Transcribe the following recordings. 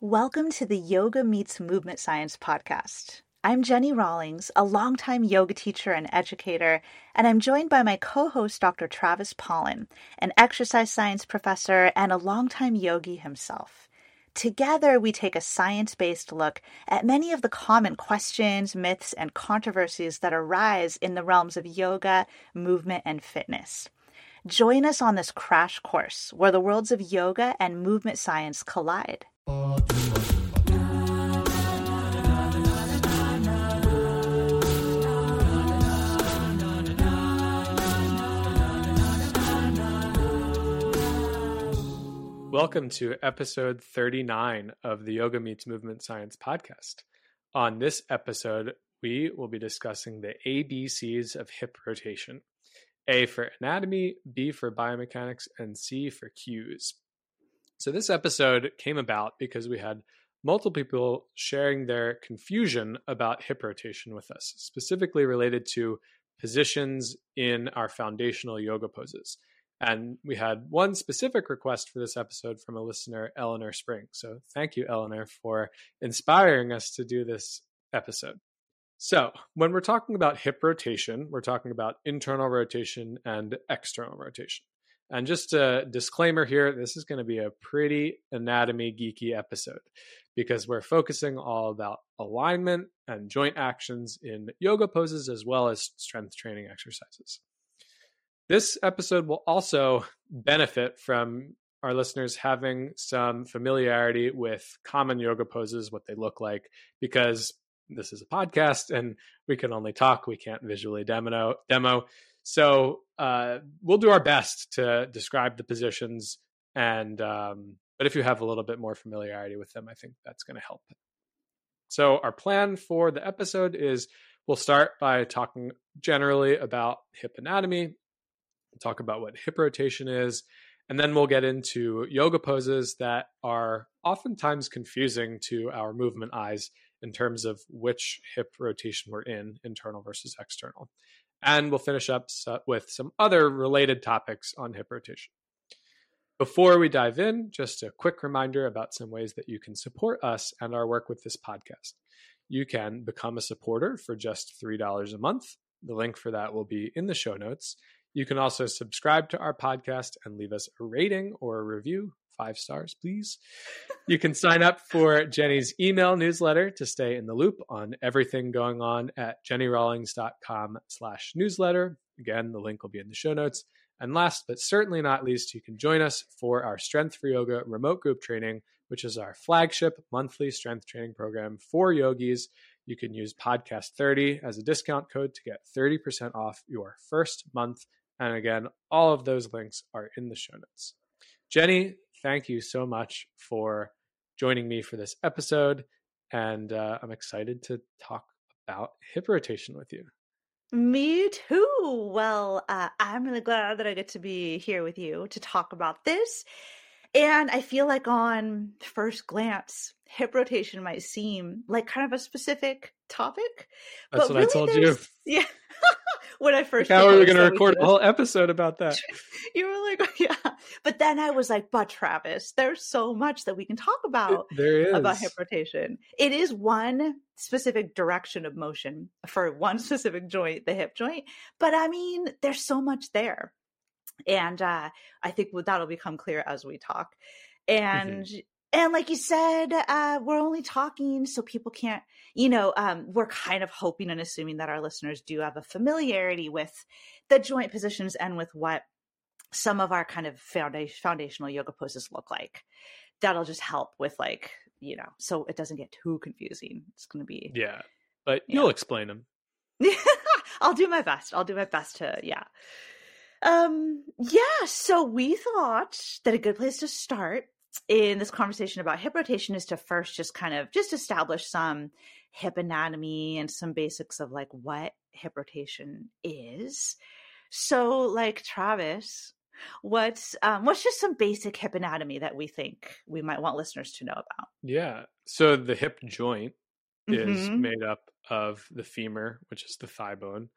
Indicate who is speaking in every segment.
Speaker 1: Welcome to the Yoga Meets Movement Science podcast. I'm Jenni Rawlings, a longtime yoga teacher and educator, and I'm joined by my co host, Dr. Travis Pollen, an exercise science professor and a longtime yogi himself. Together, we take a science based look at many of the common questions, myths, and controversies that arise in the realms of yoga, movement, and fitness. Join us on this crash course where the worlds of yoga and movement science collide.
Speaker 2: Welcome to episode 39 of the Yoga Meets Movement Science podcast. On this episode, we will be discussing the ABCs of hip rotation A for anatomy, B for biomechanics, and C for cues. So, this episode came about because we had multiple people sharing their confusion about hip rotation with us, specifically related to positions in our foundational yoga poses. And we had one specific request for this episode from a listener, Eleanor Spring. So thank you, Eleanor, for inspiring us to do this episode. So, when we're talking about hip rotation, we're talking about internal rotation and external rotation. And just a disclaimer here this is going to be a pretty anatomy geeky episode because we're focusing all about alignment and joint actions in yoga poses as well as strength training exercises. This episode will also benefit from our listeners having some familiarity with common yoga poses, what they look like, because this is a podcast and we can only talk, we can't visually demo. demo. So uh, we'll do our best to describe the positions, and um, but if you have a little bit more familiarity with them, I think that's going to help. So our plan for the episode is we'll start by talking generally about hip anatomy talk about what hip rotation is, and then we'll get into yoga poses that are oftentimes confusing to our movement eyes in terms of which hip rotation we're in, internal versus external. And we'll finish up with some other related topics on hip rotation. Before we dive in, just a quick reminder about some ways that you can support us and our work with this podcast. You can become a supporter for just $3 a month. The link for that will be in the show notes. You can also subscribe to our podcast and leave us a rating or a review. Five stars, please. You can sign up for Jenni's email newsletter to stay in the loop on everything going on at jennirawlings.com slash newsletter. Again, the link will be in the show notes. And last but certainly not least, you can join us for our Strength for Yoga remote group training, which is our flagship monthly strength training program for yogis. You can use podcast 30 as a discount code to get 30% off your first month and again, all of those links are in the show notes. Jenni, thank you so much for joining me for this episode. And uh, I'm excited to talk about hip rotation with you.
Speaker 1: Me too. Well, uh, I'm really glad that I get to be here with you to talk about this. And I feel like on first glance, hip rotation might seem like kind of a specific topic.
Speaker 2: That's
Speaker 1: but
Speaker 2: what
Speaker 1: really
Speaker 2: I told you.
Speaker 1: Yeah. when I first
Speaker 2: how are we going to record a whole episode about that?
Speaker 1: you were like, yeah. But then I was like, but Travis, there's so much that we can talk about
Speaker 2: there is.
Speaker 1: about hip rotation. It is one specific direction of motion for one specific joint, the hip joint. But I mean, there's so much there. And uh, I think that'll become clear as we talk. And mm-hmm and like you said uh, we're only talking so people can't you know um, we're kind of hoping and assuming that our listeners do have a familiarity with the joint positions and with what some of our kind of foundation, foundational yoga poses look like. That'll just help with like you know so it doesn't get too confusing. It's going to be
Speaker 2: yeah but yeah. you'll explain them
Speaker 1: i'll do my best. I'll do my best to yeah. Um yeah so we thought that a good place to start in this conversation about hip rotation is to first just kind of just establish some hip anatomy and some basics of like what hip rotation is. So like Travis, what's um, what's just some basic hip anatomy that we think we might want listeners to know about?
Speaker 2: Yeah. So the hip joint mm-hmm. is made up of the femur, which is the thigh bone,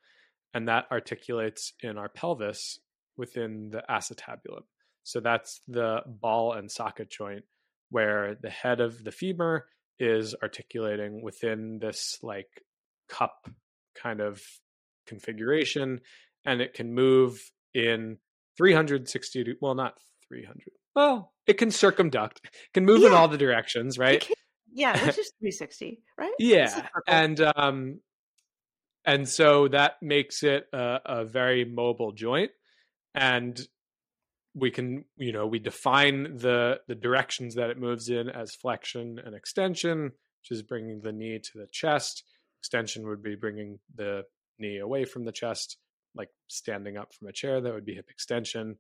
Speaker 2: and that articulates in our pelvis within the acetabulum. So that's the ball and socket joint where the head of the femur is articulating within this like cup kind of configuration and it can move in 360 well not 300 well it can circumduct it can move yeah. in all the directions right
Speaker 1: yeah which is 360 right
Speaker 2: yeah and um and so that makes it a, a very mobile joint and we can you know we define the the directions that it moves in as flexion and extension which is bringing the knee to the chest. Extension would be bringing the knee away from the chest like standing up from a chair that would be hip extension.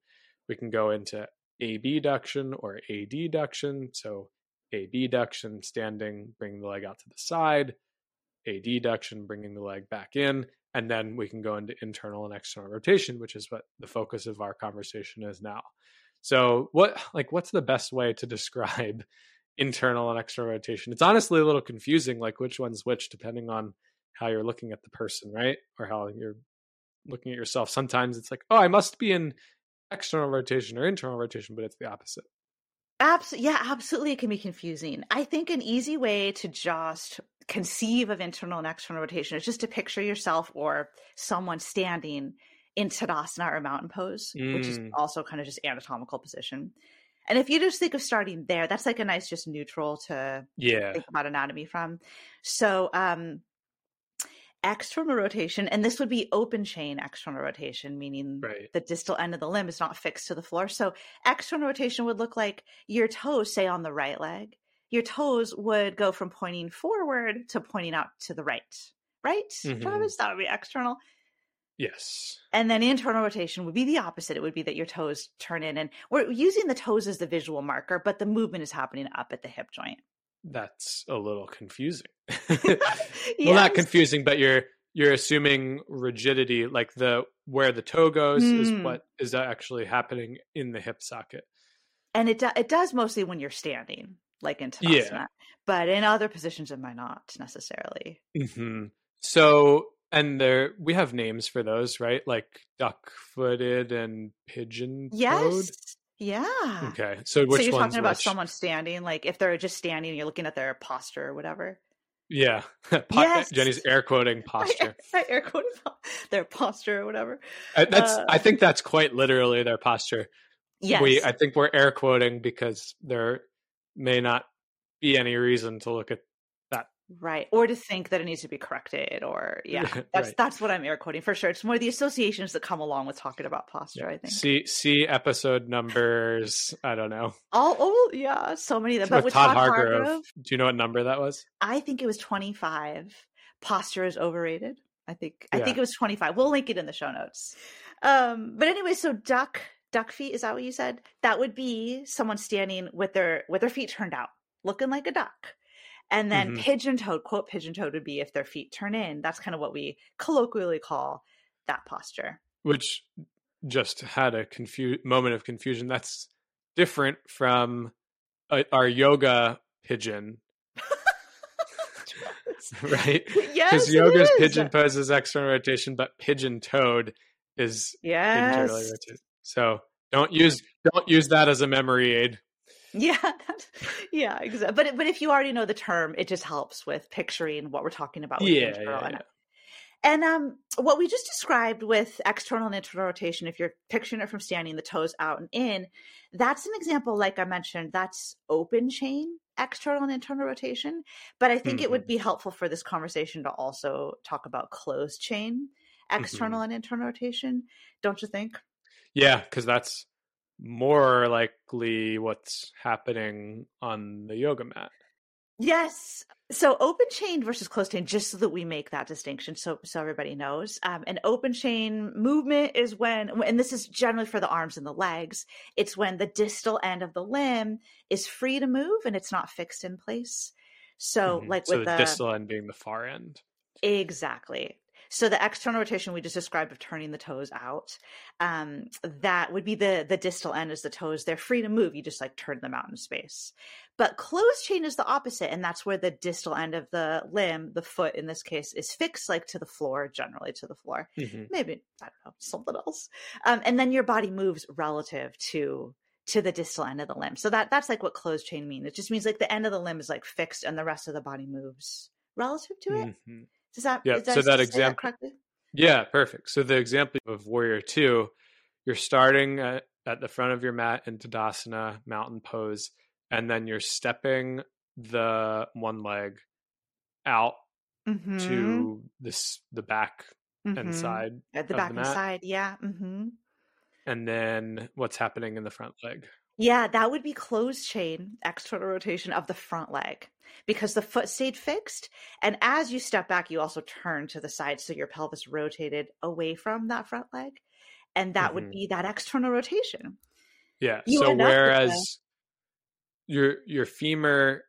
Speaker 2: We can go into abduction or adduction so abduction standing bringing the leg out to the side adduction bringing the leg back in and then we can go into internal and external rotation which is what the focus of our conversation is now so what like what's the best way to describe internal and external rotation it's honestly a little confusing like which one's which depending on how you're looking at the person right or how you're looking at yourself sometimes it's like oh i must be in external rotation or internal rotation but it's the opposite
Speaker 1: Absolutely. Yeah, absolutely. It can be confusing. I think an easy way to just conceive of internal and external rotation is just to picture yourself or someone standing in Tadasana or mountain pose, mm. which is mm. also kind of just anatomical position. And if you just think of starting there, that's like a nice, just neutral to
Speaker 2: yeah.
Speaker 1: think about anatomy from. So, um, external rotation, and this would be open chain external rotation, meaning
Speaker 2: right.
Speaker 1: the distal end of the limb is not fixed to the floor. So external rotation would look like your toes, say on the right leg, your toes would go from pointing forward to pointing out to the right. Right? Mm-hmm. Travis, that would be external.
Speaker 2: Yes.
Speaker 1: And then internal rotation would be the opposite. It would be that your toes turn in, and we're using the toes as the visual marker, but the movement is happening up at the hip joint
Speaker 2: that's a little confusing. yes. Well, not confusing, but you're you're assuming rigidity, like the where the toe goes mm. is what is actually happening in the hip socket.
Speaker 1: And it do, it does mostly when you're standing, like in Tadasana. Yeah. But in other positions, it might not necessarily.
Speaker 2: Mm-hmm. So, and there we have names for those, right? Like duck footed and pigeon.
Speaker 1: Yes, yeah.
Speaker 2: Okay. So which
Speaker 1: So you're talking about
Speaker 2: which?
Speaker 1: someone standing, like if they're just standing you're looking at their posture or whatever.
Speaker 2: Yeah. yes. Jenni's air quoting posture.
Speaker 1: I, I air quoting their posture or whatever.
Speaker 2: I, that's uh, I think that's quite literally their posture.
Speaker 1: Yes.
Speaker 2: We I think we're air quoting because there may not be any reason to look at that.
Speaker 1: Right. Or to think that it needs to be corrected or yeah. That's right. that's what I'm air quoting for sure. It's more the associations that come along with talking about posture, yeah. I think.
Speaker 2: See see episode numbers, I don't know.
Speaker 1: All oh yeah, so many of them.
Speaker 2: But with Todd, Todd Hargrove, Hargrove, do you know what number that was?
Speaker 1: I think it was 25. Posture is overrated. I think I think it was 25. We'll link it in the show notes. Um but anyway, so duck duck feet is that what you said? That would be someone standing with their with their feet turned out, looking like a duck and then mm-hmm. pigeon toed, quote, pigeon toed would be if their feet turn in. That's kind of what we colloquially call that posture.
Speaker 2: Which just had a confu- moment of confusion. That's different from uh, our yoga pigeon. right?
Speaker 1: Yes.
Speaker 2: Because yoga's pigeon pose is external rotation, but pigeon toed is
Speaker 1: yes.
Speaker 2: internally rotated. So don't use don't use that as a memory aid.
Speaker 1: Yeah, yeah, exactly. But but if you already know the term, it just helps with picturing what we're talking about.
Speaker 2: yeah, yeah, yeah.
Speaker 1: And um, what we just described with external and internal rotation, if you're picturing it from standing, the toes out and in, that's an example. Like I mentioned, that's open chain external and internal rotation. But I think mm-hmm. it would be helpful for this conversation to also talk about closed chain external mm-hmm. and internal rotation. Don't you think?
Speaker 2: Yeah, because that's more likely what's happening on the yoga mat.
Speaker 1: Yes. So open chain versus closed chain, just so that we make that distinction, so so everybody knows. Um, an open chain movement is when, and this is generally for the arms and the legs. It's when the distal end of the limb is free to move and it's not fixed in place. So, mm-hmm. like
Speaker 2: so
Speaker 1: with
Speaker 2: the,
Speaker 1: the
Speaker 2: distal end being the far end.
Speaker 1: Exactly. So the external rotation we just described of turning the toes out, um, that would be the the distal end is the toes. They're free to move. You just like turn them out in space. But closed chain is the opposite, and that's where the distal end of the limb, the foot in this case, is fixed like to the floor, generally to the floor. Mm-hmm. Maybe I don't know something else. Um, and then your body moves relative to to the distal end of the limb. So that that's like what closed chain means. It just means like the end of the limb is like fixed and the rest of the body moves relative to it. Mm-hmm. Does that
Speaker 2: yeah? so that example, that yeah, perfect. So the example of Warrior Two, you're starting at, at the front of your mat in Tadasana, mountain pose, and then you're stepping the one leg out mm-hmm. to this the back mm-hmm. and side
Speaker 1: at the back the and side, yeah. Mm-hmm.
Speaker 2: And then what's happening in the front leg?
Speaker 1: Yeah, that would be closed chain external rotation of the front leg because the foot stayed fixed. And as you step back, you also turn to the side. So your pelvis rotated away from that front leg. And that mm-hmm. would be that external rotation.
Speaker 2: Yeah. You so whereas your your femur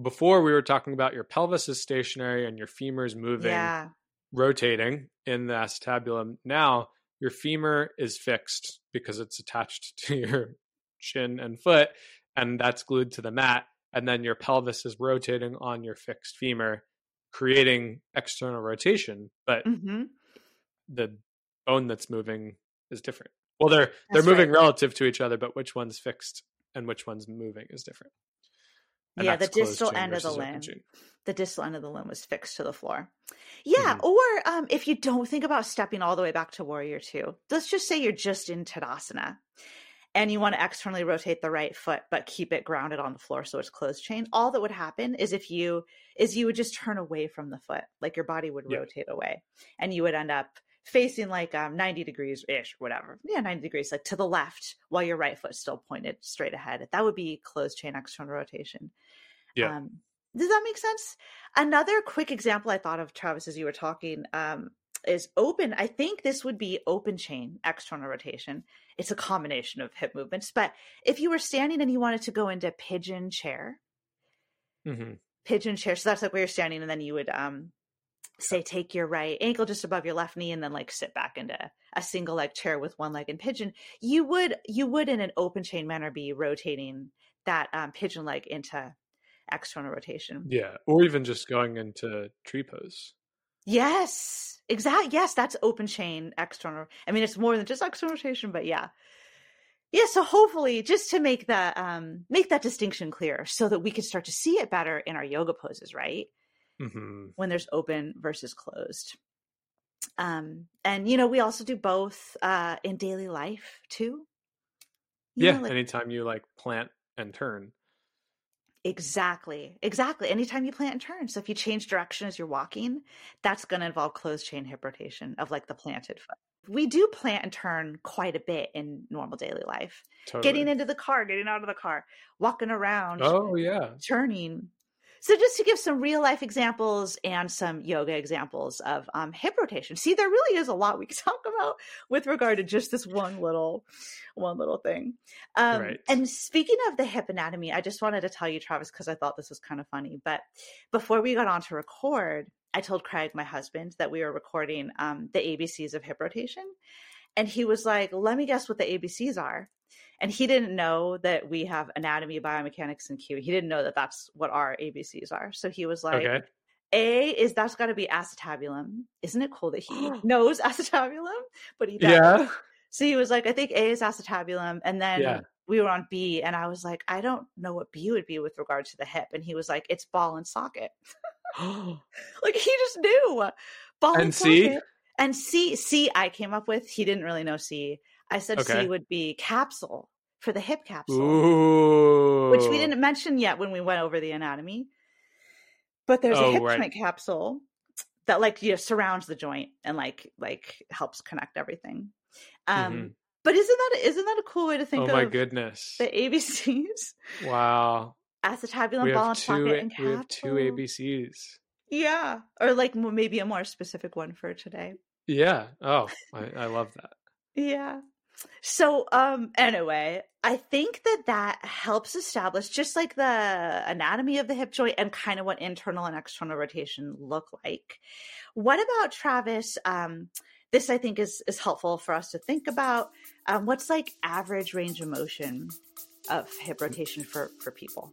Speaker 2: before we were talking about your pelvis is stationary and your femur is moving, yeah. rotating in the acetabulum. Now your femur is fixed because it's attached to your shin and foot, and that's glued to the mat. And then your pelvis is rotating on your fixed femur, creating external rotation. But mm-hmm. the bone that's moving is different. Well, they're they're moving right. relative to each other, but which one's fixed and which one's moving is different.
Speaker 1: And yeah, the distal end of the limb. The distal end of the limb was fixed to the floor. Yeah, mm-hmm. or um, if you don't think about stepping all the way back to warrior two, let's just say you're just in Tadasana and you want to externally rotate the right foot but keep it grounded on the floor so it's closed chain all that would happen is if you is you would just turn away from the foot like your body would yeah. rotate away and you would end up facing like um, 90 degrees ish whatever yeah 90 degrees like to the left while your right foot still pointed straight ahead. That would be closed chain external rotation. Yeah. Um, does that make sense? Another quick example i thought of travis as you were talking um, is open i think this would be open chain external rotation it's a combination of hip movements. But if you were standing and you wanted to go into pigeon chair, mm-hmm. pigeon chair, so that's like where you're standing, and then you would um say take your right ankle just above your left knee and then like sit back into a single leg chair with one leg in pigeon you would you would in an open chain manner be rotating that um, pigeon leg into external rotation
Speaker 2: yeah or even just going into tree pose
Speaker 1: Yes, exactly. Yes, that's open chain external. I mean, it's more than just external rotation, but yeah, yeah. So hopefully, just to make that um, make that distinction clear, so that we can start to see it better in our yoga poses, right? Mm-hmm. When there's open versus closed. Um, and you know, we also do both uh, in daily life too.
Speaker 2: You yeah, know, like, anytime you like plant and turn.
Speaker 1: Exactly. Exactly. Anytime you plant and turn. So if you change direction as you're walking, that's going to involve closed chain hip rotation of like the planted foot. We do plant and turn quite a bit in normal daily life. Totally. Getting into the car, getting out of the car, walking around.
Speaker 2: Oh, yeah.
Speaker 1: Turning. So, just to give some real life examples and some yoga examples of um, hip rotation. See, there really is a lot we can talk about with regard to just this one little, one little thing. Um, right. And speaking of the hip anatomy, I just wanted to tell you, Travis, because I thought this was kind of funny. But before we got on to record, I told Craig, my husband, that we were recording um, the ABCs of hip rotation, and he was like, "Let me guess what the ABCs are." And he didn't know that we have anatomy, biomechanics, and Q. He didn't know that that's what our ABCs are. So he was like, okay. A is that's got to be acetabulum. Isn't it cool that he knows acetabulum, but he doesn't? Yeah. So he was like, I think A is acetabulum, and then yeah. we were on B, and I was like, I don't know what B would be with regard to the hip, and he was like, it's ball and socket. like he just knew
Speaker 2: ball and, and C.
Speaker 1: And C, C, I came up with. He didn't really know C. I said okay. C would be capsule for the hip capsule, Ooh. which we didn't mention yet when we went over the anatomy. But there's oh, a hip right. joint capsule that like you know, surrounds the joint and like like helps connect everything. Um, mm-hmm. But isn't that isn't that a cool way to think?
Speaker 2: Oh my goodness!
Speaker 1: The ABCs.
Speaker 2: Wow.
Speaker 1: Acetabulum, ball, and socket, and capsule. We have
Speaker 2: two ABCs.
Speaker 1: Yeah, or like maybe a more specific one for today.
Speaker 2: Yeah. Oh, I, I love that.
Speaker 1: Yeah. So, um, anyway, I think that that helps establish just like the anatomy of the hip joint and kind of what internal and external rotation look like. What about Travis? Um, this I think is is helpful for us to think about. Um, what's like average range of motion of hip rotation for for people?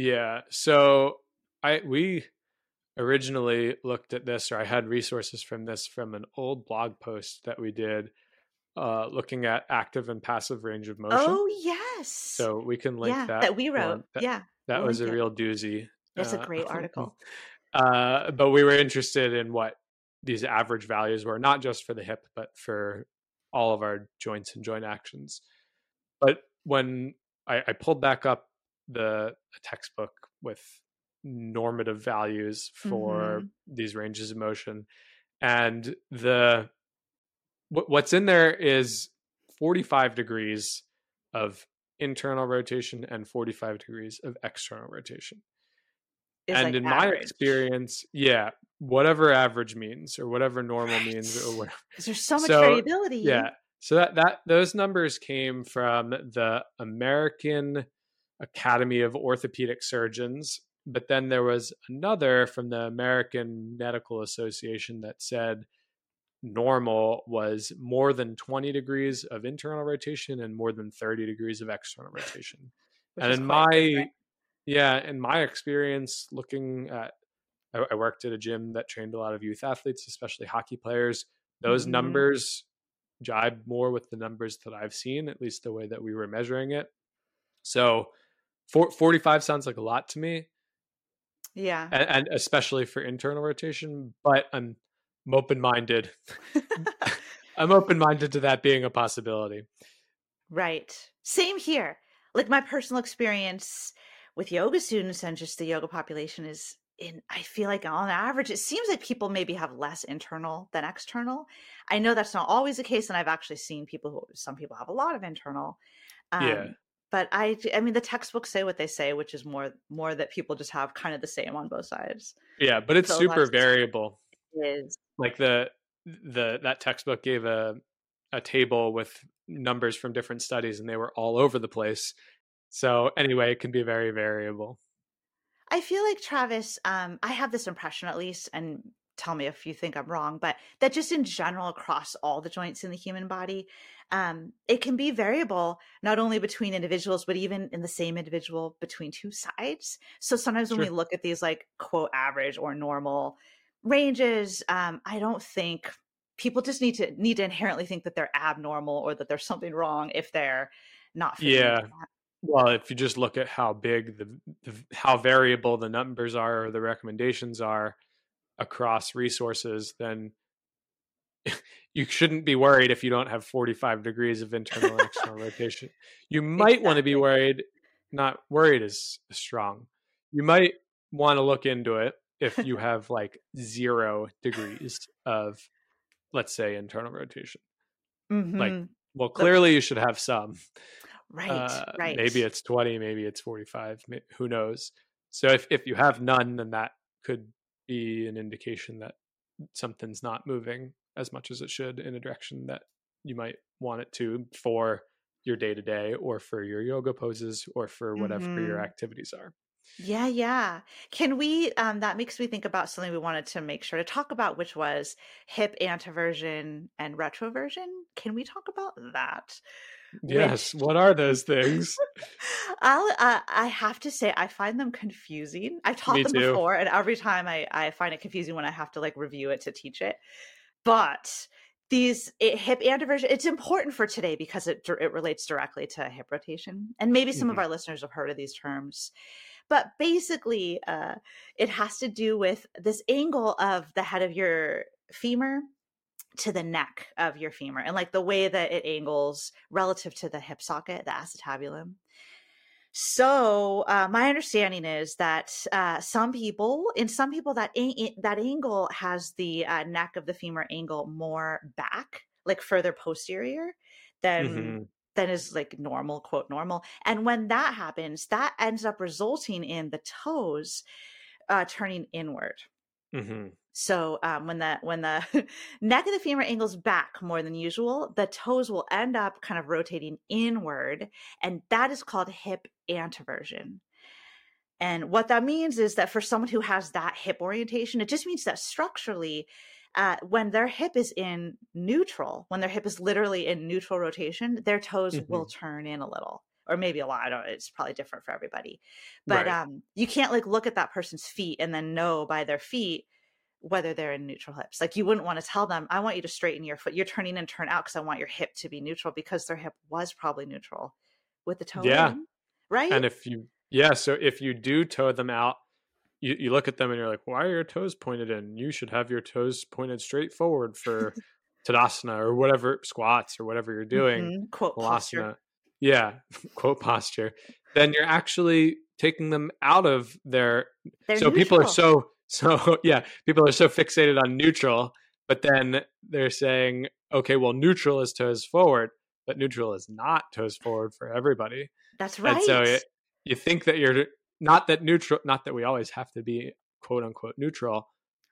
Speaker 2: Yeah. So I we originally looked at this or I had resources from this from an old blog post that we did uh looking at active and passive range of motion.
Speaker 1: Oh yes.
Speaker 2: So we can link
Speaker 1: yeah,
Speaker 2: that.
Speaker 1: that we wrote.
Speaker 2: That,
Speaker 1: yeah.
Speaker 2: That
Speaker 1: we'll
Speaker 2: was a
Speaker 1: it.
Speaker 2: real doozy.
Speaker 1: That's a
Speaker 2: Uh,
Speaker 1: great article.
Speaker 2: Uh but we were interested in what these average values were, not just for the hip, but for all of our joints and joint actions. But when I, I pulled back up the textbook with normative values for mm-hmm. these ranges of motion, and the what, what's in there is 45 degrees of internal rotation and 45 degrees of external rotation.
Speaker 1: Is,
Speaker 2: and
Speaker 1: like,
Speaker 2: in my experience yeah whatever average means or whatever normal means or whatever
Speaker 1: there's so much
Speaker 2: So,
Speaker 1: variability.
Speaker 2: yeah so that that those numbers came from the american academy of orthopedic surgeons but then there was another from the american medical association that said normal was more than 20 degrees of internal rotation and more than 30 degrees of external rotation and in my
Speaker 1: different.
Speaker 2: yeah in my experience looking at I, I worked at a gym that trained a lot of youth athletes especially hockey players those
Speaker 1: Mhm.
Speaker 2: numbers jibe more with the numbers that i've seen at least the way that we were measuring it so for, 45 sounds like a lot to me
Speaker 1: yeah.
Speaker 2: and, and especially for internal rotation but i'm, I'm open-minded i'm open-minded to that being a possibility
Speaker 1: Right. Same here. Like my personal experience with yoga students and just the yoga population is in I feel like on average it seems like people maybe have less internal than external. I know that's not always the case and I've actually seen people who some people have a lot of internal. Um,
Speaker 2: Yeah.
Speaker 1: But I I mean the textbooks say what they say which is more more that people just have kind of the same on both sides.
Speaker 2: yeah but it's
Speaker 1: So
Speaker 2: super variable.
Speaker 1: Is.
Speaker 2: Like the the that textbook gave a a table with numbers from different studies and they were all over the place. So anyway it can be very variable.
Speaker 1: I feel like Travis, um, I have this impression at least, and tell me if you think I'm wrong, but that just in general across all the joints in the human body, um, it can be variable not only between individuals, but even in the same individual between two sides. So sometimes when we look at these like quote average or normal ranges, um, I don't think people just need to need to inherently think that they're abnormal or that there's something wrong if they're not
Speaker 2: Yeah. well if you just look at how big the, the how variable the numbers are or the recommendations are across resources then you shouldn't be worried if you don't have 45 degrees of internal and external rotation. You might want to be worried not worried is strong. You might want to look into it if you have like zero degrees of let's say internal rotation.
Speaker 1: Mhm.
Speaker 2: well clearly you should have some.
Speaker 1: Right,
Speaker 2: uh,
Speaker 1: right.
Speaker 2: maybe it's 20 maybe it's 45 who knows? So if, if you have none then that could be an indication that something's not moving as much as it should in a direction that you might want it to for your day to day or for your yoga poses or for whatever your
Speaker 1: Mhm.
Speaker 2: activities are
Speaker 1: Yeah, yeah. Can we um that makes me think about something we wanted to make sure to talk about which was hip anteversion and retroversion. Can we talk about that?
Speaker 2: Yes
Speaker 1: Which-
Speaker 2: what are those things
Speaker 1: I'll uh, I have to say I find them confusing. I've taught
Speaker 2: Me
Speaker 1: them
Speaker 2: too.
Speaker 1: before and every time I I find it confusing when I have to like review it to teach it. But these it, hip anteversion it's important for today because it it relates directly to hip rotation and maybe some of
Speaker 2: Mhm.
Speaker 1: our listeners have heard of these terms but basically uh, it has to do with this angle of the head of your femur to the neck of your femur and like the way that it angles relative to the hip socket the acetabulum so uh, my understanding is that uh, some people in some people that a- that angle has the uh, neck of the femur angle more back like further posterior than
Speaker 2: Mhm.
Speaker 1: than is like normal, quote normal. And when that happens, that ends up resulting in the toes uh, turning inward.
Speaker 2: hmm
Speaker 1: So um, when the when the neck of the femur angles back more than usual, the toes will end up kind of rotating inward, and that is called hip anteversion. And what that means is that for someone who has that hip orientation, it just means that structurally, uh, when their hip is in neutral, when their hip is literally in neutral rotation, their toes will turn in a little, or maybe a lot. I don't. It's probably different for everybody, but
Speaker 2: Right.
Speaker 1: um, you can't like look at that person's feet and then know by their feet whether they're in neutral hips. Like you wouldn't want to tell them, "I want you to straighten your foot. You're turning and turn out because I want your hip to be neutral," because their hip was probably neutral with the toe
Speaker 2: Yeah.
Speaker 1: in, right?
Speaker 2: And if you, yeah, so if you do toe them out, you, you look at them and you're like, why are your toes pointed in? You should have your toes pointed straight forward for Tadasana or whatever, squats or whatever you're doing.
Speaker 1: Mhm. quote posture.
Speaker 2: Yeah, quote posture. Then you're actually taking them out of their.
Speaker 1: They're
Speaker 2: so people are so so yeah, people are so fixated on neutral, but then they're saying, okay, well, neutral is toes forward, but neutral is not toes forward for everybody.
Speaker 1: That's right.
Speaker 2: And so it, you think that you're not that neutral, not that we always have to be quote unquote neutral.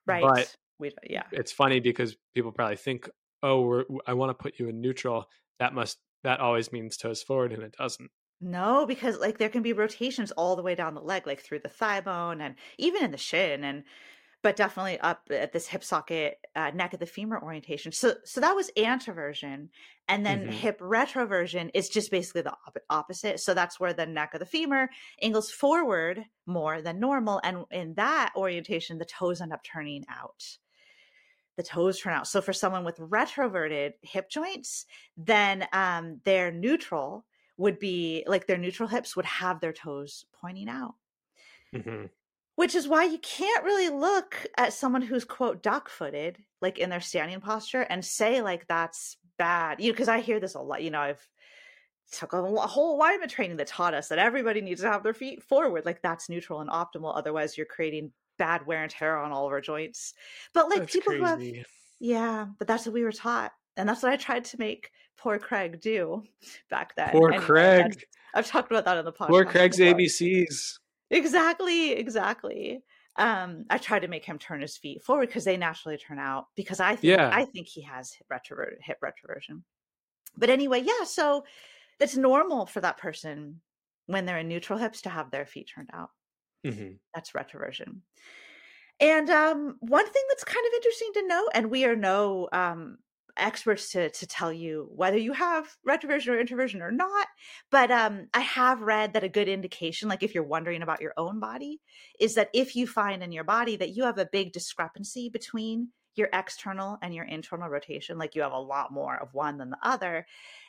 Speaker 1: right.
Speaker 2: but-
Speaker 1: we, yeah.
Speaker 2: It's funny because people probably think, oh, we're, I want to put you in neutral. That must that always means toes forward, and it doesn't.
Speaker 1: No, because like there can be rotations all the way down the leg, like through the thigh bone and even in the shin, and but definitely up at this hip socket, uh, neck of the femur orientation. So, so that was anteversion, and then
Speaker 2: Mhm.
Speaker 1: hip retroversion is just basically the op- opposite. So that's where the neck of the femur angles forward more than normal, and in that orientation, the toes end up turning out. The toes turn out. So for someone with retroverted hip joints, then um, they're neutral would be like their neutral hips would have their toes pointing out.
Speaker 2: Hmm
Speaker 1: which is why you can't really look at someone who's quote duck footed like in their standing posture and say like that's bad you know because i hear this a lot you know i've took a, whole alignment training that taught us that everybody needs to have their feet forward like that's neutral and optimal otherwise you're creating bad wear and tear on all of our joints. But like
Speaker 2: That's
Speaker 1: people who have yeah but that's what we were taught and that's what i tried to make poor craig do back then
Speaker 2: Poor
Speaker 1: Anyway,
Speaker 2: Craig.
Speaker 1: that's- i've talked about that on the podcast
Speaker 2: Poor Craig's
Speaker 1: before.
Speaker 2: ABCs.
Speaker 1: Exactly, exactly. Um, I tried to make him turn his feet forward because they naturally turn out. Because I think
Speaker 2: Yeah.
Speaker 1: I think he has hip, retrover- hip retroversion. But anyway, yeah. So it's normal for that person when they're in neutral hips to have their feet turned out.
Speaker 2: hmm
Speaker 1: That's retroversion. And um, one thing that's kind of interesting to note, and we are no um, experts to to tell you whether you have retroversion or introversion or not, but um, I have read that a good indication, like if you're wondering about your own body, is that if you find in your body that you have a big discrepancy between your external and your internal rotation, like you have a lot more of one than the other.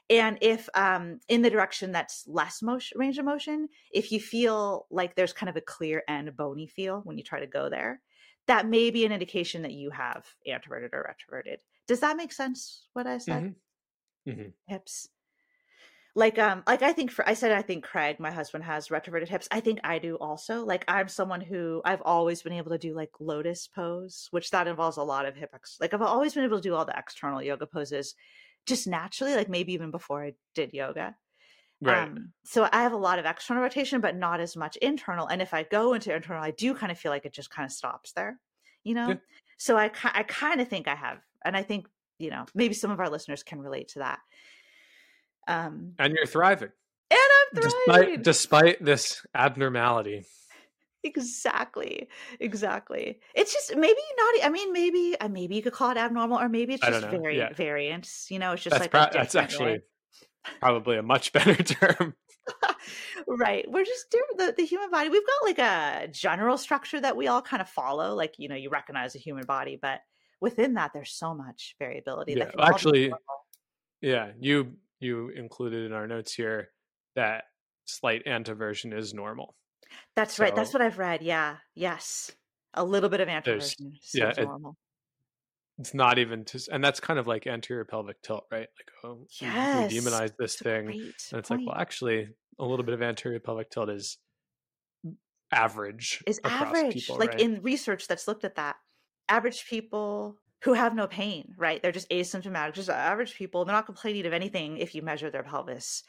Speaker 1: And if um, in the direction that's less motion, range of motion, if you feel like there's kind of a clear and bony feel when you try to go there, that may be an indication that you have anteverted or retroverted. Does that make sense? What I said?
Speaker 2: Mhm. Mhm.
Speaker 1: Hips. Like um, like I think for I said I think Craig, my husband, has retroverted hips. I think I do also. Like I'm someone who I've always been able to do like lotus pose, which that involves a lot of hip. Ex- like I've always been able to do all the external yoga poses, just naturally. Like maybe even before I did yoga.
Speaker 2: Right.
Speaker 1: Um, so I have a lot of external rotation, but not as much internal. And if I go into internal, I do kind of feel like it just kind of stops there, you know?
Speaker 2: Yeah.
Speaker 1: So I, I kind of think I have, and I think, you know, maybe some of our listeners can relate to that. Um,
Speaker 2: and you're thriving
Speaker 1: and I'm thriving.
Speaker 2: despite despite this abnormality.
Speaker 1: exactly. Exactly. It's just maybe not, I mean, maybe, uh, maybe you could call it abnormal or maybe it's just
Speaker 2: don't Yeah.
Speaker 1: variance, you know, it's just
Speaker 2: That's
Speaker 1: like,
Speaker 2: pro- that's actually
Speaker 1: way.
Speaker 2: Probably a much better term.
Speaker 1: right we're just the, the human body we've got like a general structure that we all kind of follow like you know you recognize a human body but within that there's so much variability
Speaker 2: Yeah,
Speaker 1: can
Speaker 2: actually- Yeah, you you included in our notes here that slight anteversion is normal.
Speaker 1: that's right that's what i've read yeah yes a little bit of anteversion
Speaker 2: yeah, it-
Speaker 1: normal
Speaker 2: It's not even to, and that's kind of like anterior pelvic tilt, right? Like, oh, we-
Speaker 1: yes
Speaker 2: we demonize this thing, and it's like, well, actually, a little bit of anterior pelvic tilt is average
Speaker 1: is average
Speaker 2: people,
Speaker 1: like
Speaker 2: right?
Speaker 1: in research that's looked at that average people who have no pain, right? They're just asymptomatic, just average people. They're not complaining of anything if you measure their pelvis.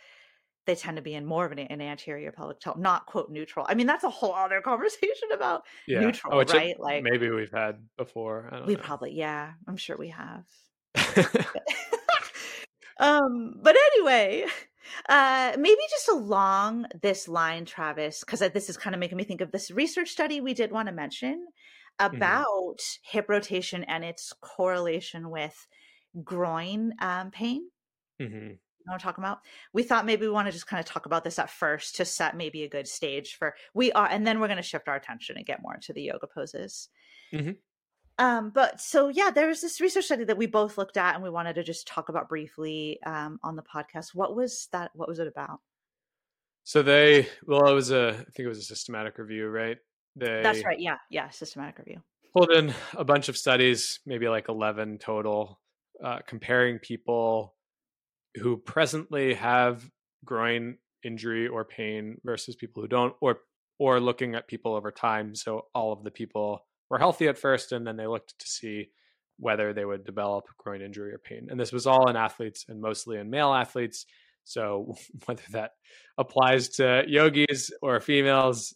Speaker 1: They tend to be in more of an, an anterior pelvic tilt, not quote neutral. I mean, that's a whole other conversation about
Speaker 2: Yeah.
Speaker 1: neutral,
Speaker 2: Oh, which
Speaker 1: right? Like
Speaker 2: maybe we've had before. I don't
Speaker 1: we
Speaker 2: know.
Speaker 1: probably, yeah, I'm sure we have. um, but anyway, uh, maybe just along this line, Travis, because this is kind of making me think of this research study we did want to mention about hip rotation and its correlation with groin um, pain.
Speaker 2: Mhm.
Speaker 1: You I'm talking about? We thought maybe we want to just kind of talk about this at first to set maybe a good stage for we are, and then we're going to shift our attention and get more into the yoga poses.
Speaker 2: Mhm.
Speaker 1: Um, but so yeah, there was this research study that we both looked at, and we wanted to just talk about briefly um, on the podcast. What was that? What was it about?
Speaker 2: So they, well, it was a, I think it was a systematic review, right? They
Speaker 1: That's right. Yeah, yeah. Systematic review.
Speaker 2: pulled in a bunch of studies, maybe like 11 total, uh, comparing people who presently have groin injury or pain versus people who don't, or or looking at people over time. So all of the people were healthy at first, and then they looked to see whether they would develop groin injury or pain. And this was all in athletes and mostly in male athletes. So whether that applies to yogis or females,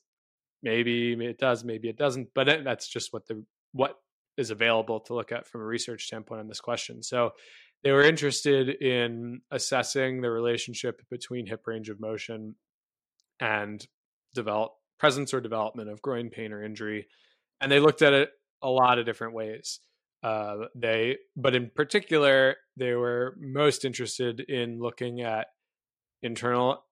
Speaker 2: maybe it does, maybe it doesn't. But that's just what the what is available to look at from a research standpoint on this question. So they were interested in assessing the relationship between hip range of motion and develop presence or development of groin pain or injury, and they looked at it a lot of different ways. Uh, they, but in particular, they were most interested in looking at internal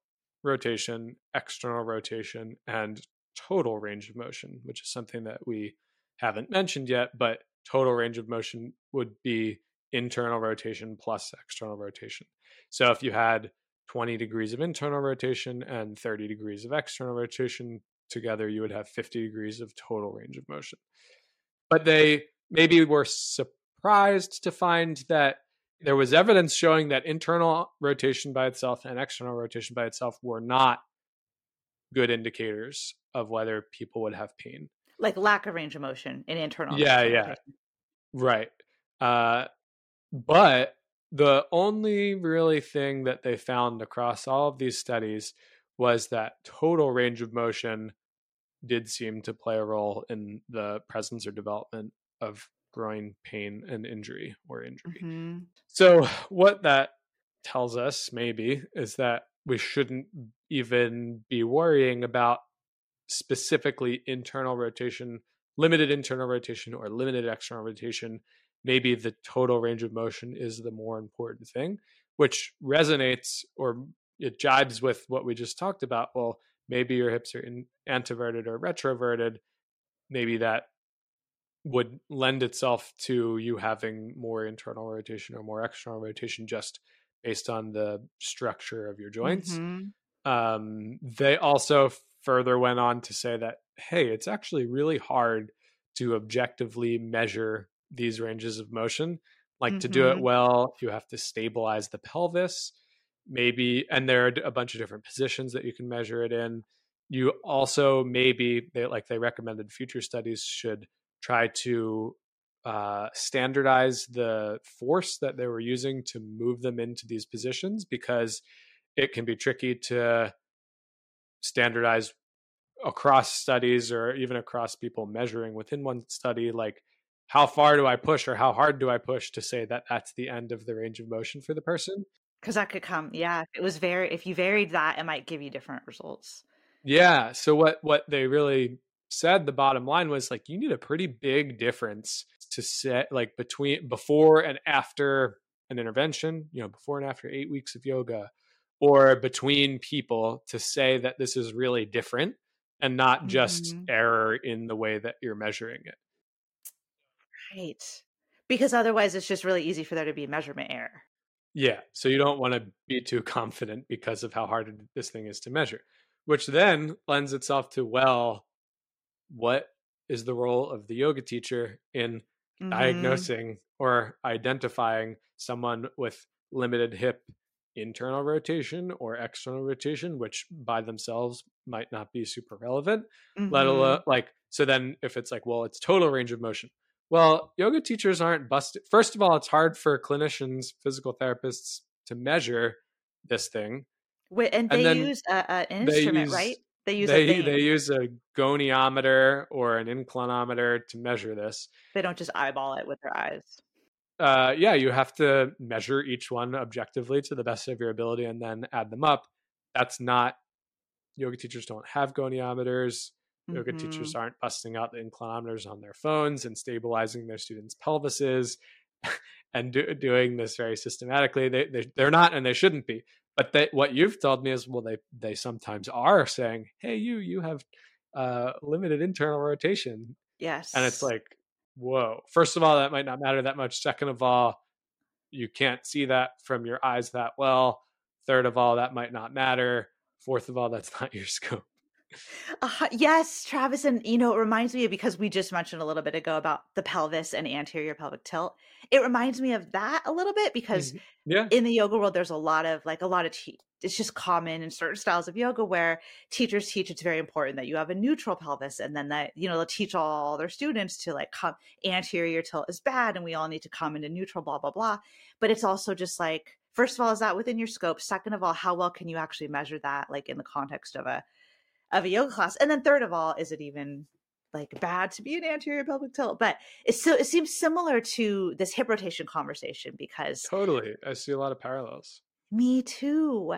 Speaker 2: rotation, external rotation, and total range of motion, which is something that we haven't mentioned yet. But total range of motion would be internal rotation plus external rotation. So if you had 20 degrees of internal rotation and 30 degrees of external rotation together, you would have 50 degrees of total range of motion. But they maybe were surprised to find that there was evidence showing that internal rotation by itself and external rotation by itself were not good indicators of whether people would have pain.
Speaker 1: Like lack of range of motion in internal.
Speaker 2: Yeah, yeah. Right. Uh, but the only really thing that they found across all of these studies was that total range of motion did seem to play a role in the presence or development of groin pain and injury or injury.
Speaker 1: hmm
Speaker 2: So, what that tells us maybe is that we shouldn't even be worrying about specifically internal rotation, limited internal rotation, or limited external rotation. Maybe the total range of motion is the more important thing, which resonates or it jibes with what we just talked about. Well, maybe your hips are in, anteverted or retroverted. Maybe that would lend itself to you having more internal rotation or more external rotation just based on the structure of your joints.
Speaker 1: Mhm.
Speaker 2: Um, they also further went on to say that, hey, it's actually really hard to objectively measure these ranges of motion. Like to do it
Speaker 1: Mhm.
Speaker 2: well, you have to stabilize the pelvis, maybe, and there are a bunch of different positions that you can measure it in. You also maybe they like they recommended future studies should try to uh, standardize the force that they were using to move them into these positions because it can be tricky to standardize across studies or even across people measuring within one study like how far do i push or how hard do i push to say that that's the end of the range of motion for the person
Speaker 1: Because that could come, yeah. It was very, if you varied that, it might give you different results.
Speaker 2: yeah so what what they really said the bottom line was like you need a pretty big difference to set like between before and after an intervention you know before and after eight weeks of yoga or between people to say that this is really different and not just
Speaker 1: Mhm.
Speaker 2: error in the way that you're measuring it
Speaker 1: Right. Because otherwise, it's just really easy for there to be measurement error.
Speaker 2: Yeah. So you don't want to be too confident because of how hard this thing is to measure, which then lends itself to, well, what is the role of the yoga teacher in
Speaker 1: Mhm.
Speaker 2: diagnosing or identifying someone with limited hip internal rotation or external rotation, which by themselves might not be super relevant, let
Speaker 1: Mhm.
Speaker 2: alone like, so then if it's like, well, it's total range of motion, Well, yoga teachers aren't busted. First of all, it's hard for clinicians, physical therapists to measure this thing.
Speaker 1: Wait, and they
Speaker 2: And
Speaker 1: use an instrument,
Speaker 2: use-
Speaker 1: right? They use
Speaker 2: They
Speaker 1: a
Speaker 2: they use a goniometer or an inclinometer to measure this.
Speaker 1: They don't just eyeball it with their eyes.
Speaker 2: uh, yeah, you have to measure each one objectively to the best of your ability and then add them up. That's not yoga teachers don't have goniometers. Yoga
Speaker 1: Mhm.
Speaker 2: teachers aren't busting out the inclinometers on their phones and stabilizing their students' pelvises and do, doing this very systematically. They, they they're not, and they shouldn't be. But they, what you've told me is, well, they they sometimes are saying, "Hey, you you have uh, limited internal rotation,"
Speaker 1: Yes.
Speaker 2: and it's like, whoa. First of all, that might not matter that much. Second of all, you can't see that from your eyes that well. Third of all, that might not matter. Fourth of all, that's not your scope.
Speaker 1: Uh, yes, Travis, and you know, it reminds me of because we just mentioned a little bit ago about the pelvis and anterior pelvic tilt. It reminds me of that a little bit because
Speaker 2: Yeah.
Speaker 1: in the yoga world, there's a lot of like a lot of te- it's just common in certain styles of yoga where teachers teach it's very important that you have a neutral pelvis, and then that you know they'll teach all their students to like come anterior tilt is bad, and we all need to come into neutral, blah blah blah. But it's also just like first of all, is that within your scope? Second of all, how well can you actually measure that, like in the context of a of a yoga class? And then third of all, is it even like bad to be an anterior pelvic tilt? But it's so it seems similar to this hip rotation conversation because
Speaker 2: Totally. I see a lot of parallels.
Speaker 1: me too.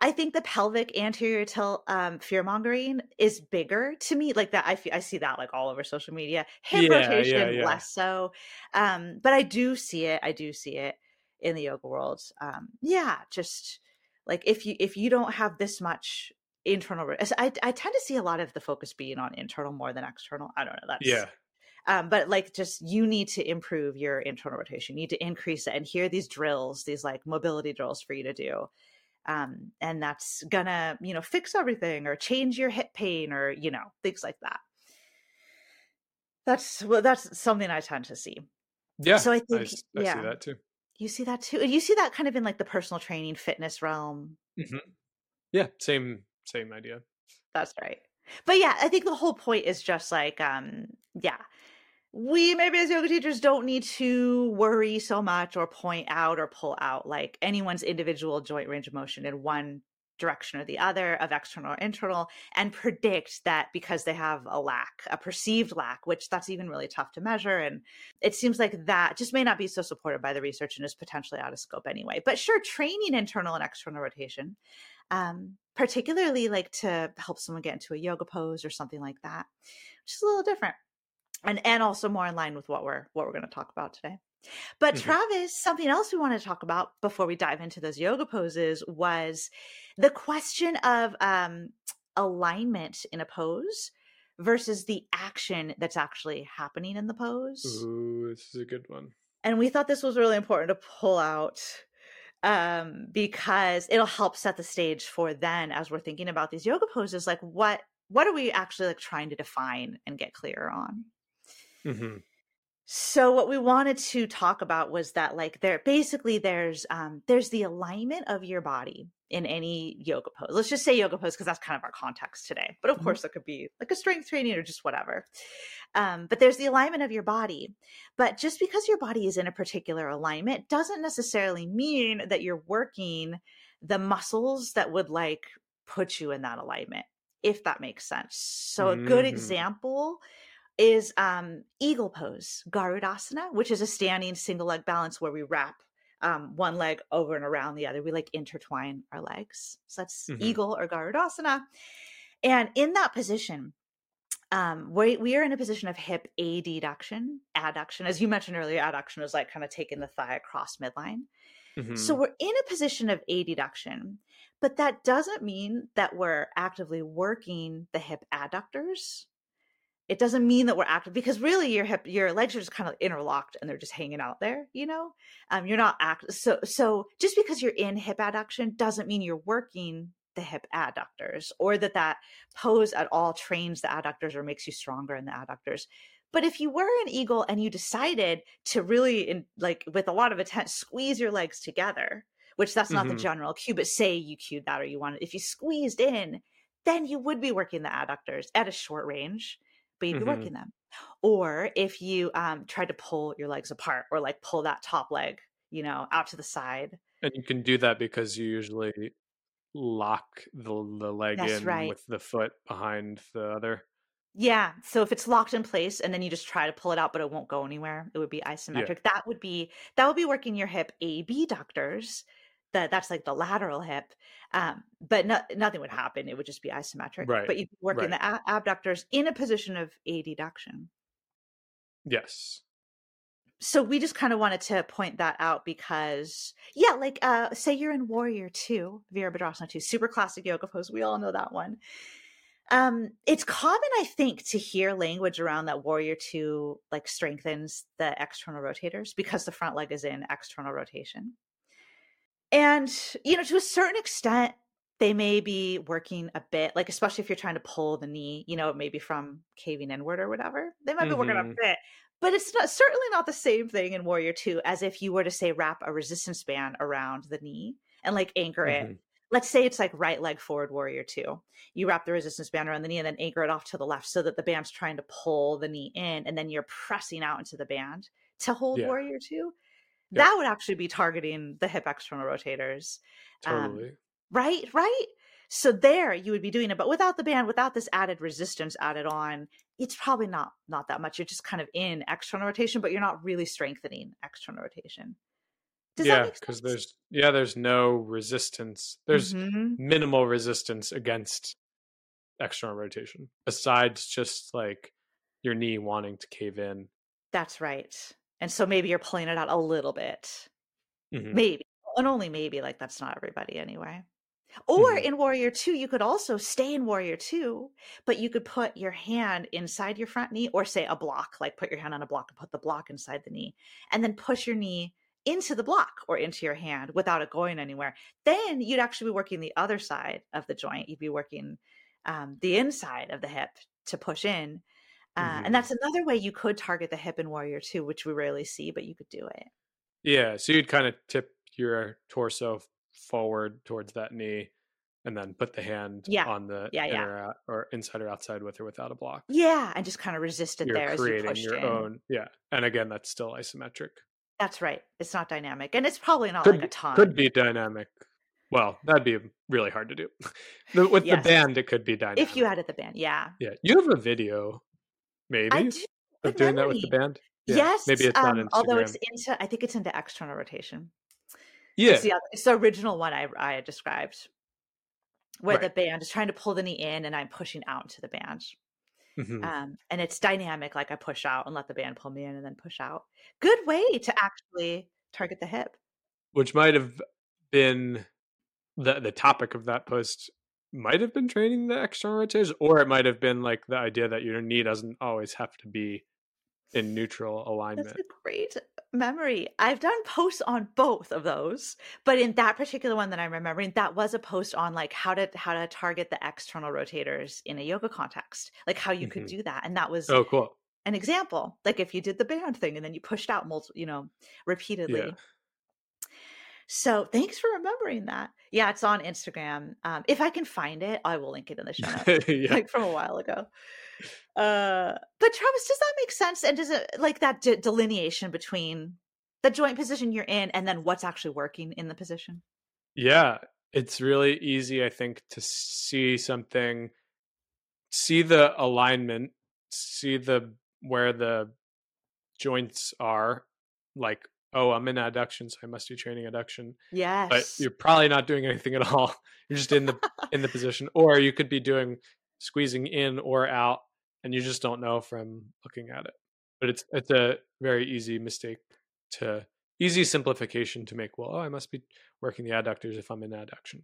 Speaker 1: I think the pelvic anterior tilt um, fear mongering is bigger to me. Like that, I fe- I see that like all over social media. Hip
Speaker 2: Yeah,
Speaker 1: rotation,
Speaker 2: yeah, yeah.
Speaker 1: less so. Um, but I do see it. I do see it in the yoga world. Um, yeah, just like if you if you don't have this much internal, I I tend to see a lot of the focus being on internal more than external. I don't know. That's
Speaker 2: Yeah.
Speaker 1: um, but like just you need to improve your internal rotation you need to increase it and here are these drills these like mobility drills for you to do um, and that's gonna you know fix everything or change your hip pain or you know things like that that's well that's something i tend to see
Speaker 2: Yeah.
Speaker 1: so i
Speaker 2: I,
Speaker 1: think
Speaker 2: s- I
Speaker 1: yeah
Speaker 2: see that too.
Speaker 1: you see that too and you see that kind of in like the personal training fitness realm
Speaker 2: hmm Yeah. Same same idea.
Speaker 1: That's right. But yeah, I think the whole point is just like, um, yeah, we maybe as yoga teachers don't need to worry so much or point out or pull out like anyone's individual joint range of motion in one direction or the other of external or internal and predict that because they have a lack, a perceived lack, which that's even really tough to measure. And it seems like that just may not be so supported by the research and is potentially out of scope anyway. But sure, training internal and external rotation um, particularly like to help someone get into a yoga pose or something like that, which is a little different, and and also more in line with what we're what we're going to talk about today. But
Speaker 2: Mhm.
Speaker 1: Travis, something else we want to talk about before we dive into those yoga poses was the question of um, alignment in a pose versus the action that's actually happening in the pose
Speaker 2: Ooh, this is a good one.
Speaker 1: and we thought this was really important to pull out um because it'll help set the stage for then as we're thinking about these yoga poses like what what are we actually like trying to define and get clear on?
Speaker 2: Hmm
Speaker 1: so what we wanted to talk about was that like there basically there's um there's the alignment of your body in any yoga pose let's just say yoga pose because that's kind of our context today but of
Speaker 2: Mhm.
Speaker 1: course it could be like a strength training or just whatever um but there's the alignment of your body but just because your body is in a particular alignment doesn't necessarily mean that you're working the muscles that would like put you in that alignment if that makes sense so a good
Speaker 2: Mhm.
Speaker 1: example is um, eagle pose, Garudasana, which is a standing single leg balance where we wrap um, one leg over and around the other. We like intertwine our legs. So that's
Speaker 2: Mhm.
Speaker 1: eagle or Garudasana. And in that position, um, we, we are in a position of hip adduction, adduction. As you mentioned earlier, adduction is like kind of taking the thigh across midline.
Speaker 2: hmm
Speaker 1: So we're in a position of adduction, but that doesn't mean that we're actively working the hip adductors. It doesn't mean that we're active because really your hip, your legs are just kind of interlocked and they're just hanging out there. You know, um, you're not act. So so just because you're in hip adduction doesn't mean you're working the hip adductors or that that pose at all trains the adductors or makes you stronger in the adductors. But if you were an eagle and you decided to really, in, like with a lot of intent, squeeze your legs together, which that's not the
Speaker 2: Mhm.
Speaker 1: general cue, but say you cued that or you wanted, if you squeezed in, then you would be working the adductors at a short range, but you'd be
Speaker 2: Mhm.
Speaker 1: working them. Or if you um, try to pull your legs apart or like pull that top leg, you know, out to the side.
Speaker 2: And you can do that because you usually lock the the leg
Speaker 1: That's
Speaker 2: in
Speaker 1: right.
Speaker 2: with the foot behind the other.
Speaker 1: Yeah. So if it's locked in place and then you just try to pull it out, but it won't go anywhere, it would be isometric. That would be that would be working your hip abductors. That that's like the lateral hip. Um, but no, nothing would happen. It would just be isometric.
Speaker 2: Right,
Speaker 1: But you work in the abductors in a position of adduction.
Speaker 2: Yes.
Speaker 1: So we just kind of wanted to point that out because, yeah, like uh, say you're in Warrior Two, Virabhadrasana Two, super classic yoga pose. We all know that one. Um, it's common, I think, to hear language around that Warrior Two like strengthens the external rotators because the front leg is in external rotation and you know to a certain extent they may be working a bit like especially if you're trying to pull the knee you know maybe from caving inward or whatever they might mm-hmm. be working a
Speaker 2: mm-hmm.
Speaker 1: bit but it's not, certainly not the same thing in warrior 2 as if you were to say wrap a resistance band around the knee and like anchor mm-hmm.
Speaker 2: it
Speaker 1: let's say it's like right leg forward warrior 2 you wrap the resistance band around the knee and then anchor it off to the left so that the band's trying to pull the knee in and then you're pressing out into the band to hold
Speaker 2: yeah.
Speaker 1: warrior
Speaker 2: 2
Speaker 1: that would actually be targeting the hip external rotators. Um,
Speaker 2: totally.
Speaker 1: Um, right, right. So there you would be doing it, but without the band, without this added resistance added on, it's probably not not that much. You're just kind of in external rotation, but you're not really strengthening external rotation. Does
Speaker 2: yeah, because there's yeah, there's no resistance. There's
Speaker 1: mm-hmm.
Speaker 2: minimal resistance against external rotation, besides just like your knee wanting to cave in.
Speaker 1: That's right and so maybe you're pulling it out a little bit
Speaker 2: Mhm.
Speaker 1: maybe and only maybe like that's not everybody anyway or
Speaker 2: Mhm.
Speaker 1: in warrior 2 you could also stay in warrior 2 but you could put your hand inside your front knee or say a block like put your hand on a block and put the block inside the knee and then push your knee into the block or into your hand without it going anywhere then you'd actually be working the other side of the joint you'd be working um, the inside of the hip to push in uh,
Speaker 2: Mhm.
Speaker 1: and that's another way you could target the hip in warrior 2 which we rarely see but you could do it
Speaker 2: Yeah, so you'd kind of tip your torso forward towards that knee and then put the hand
Speaker 1: Yeah.
Speaker 2: on the
Speaker 1: Yeah, yeah.
Speaker 2: inner out, or inside or outside with or without a block.
Speaker 1: Yeah, and just kind of resist it
Speaker 2: You're
Speaker 1: there as you
Speaker 2: creating your
Speaker 1: in.
Speaker 2: own yeah. And again, that's still isometric.
Speaker 1: That's right. It's not dynamic, and it's probably not
Speaker 2: Could
Speaker 1: like a ton.
Speaker 2: could be dynamic. Well, that'd be really hard to do. With
Speaker 1: Yes.
Speaker 2: the band, it could be dynamic.
Speaker 1: if you added the band. Yeah,
Speaker 2: yeah, you have a video, maybe,
Speaker 1: do.
Speaker 2: of doing that with the band. Yeah,
Speaker 1: yes,
Speaker 2: maybe it's on
Speaker 1: um, although it's into, I think it's into external rotation.
Speaker 2: Yeah,
Speaker 1: It's the, it's the original one I I described, where the band is trying to pull the knee in, and I'm pushing out into the band.
Speaker 2: Mhm.
Speaker 1: Um, and it's dynamic, like I push out and let the band pull me in, and then push out. Good way to actually target the hip.
Speaker 2: which might have been the the topic of that post. Might have been training the external rotators, or it might have been like the idea that your knee doesn't always have to be in neutral
Speaker 1: That's
Speaker 2: alignment.
Speaker 1: a great memory. I've done posts on both of those, but in that particular one that I'm remembering, that was a post on like how to how to target the external rotators in a yoga context, like how you could
Speaker 2: Mhm.
Speaker 1: do that, and that was
Speaker 2: Oh, cool.
Speaker 1: an example. Like if you did the band thing and then you pushed out multiple, you know, repeatedly.
Speaker 2: Yeah.
Speaker 1: So thanks for remembering that. Yeah, it's on Instagram. Um, if I can find it, I will link it in the show notes
Speaker 2: yeah.
Speaker 1: like from a while ago. Uh, but Travis, does that make sense? And does it like that de- delineation between the joint position you're in and then what's actually working in the position?
Speaker 2: Yeah, it's really easy, I think, to see something, see the alignment, see the where the joints are. Like, oh, I'm in adduction, so I must be training adduction.
Speaker 1: Yes.
Speaker 2: But you're probably not doing anything at all. You're just in the in the position, or you could be doing squeezing in or out, and you just don't know from looking at it. But it's it's a very easy mistake to easy simplification to make. Well, oh, I must be working the adductors if I'm in adduction.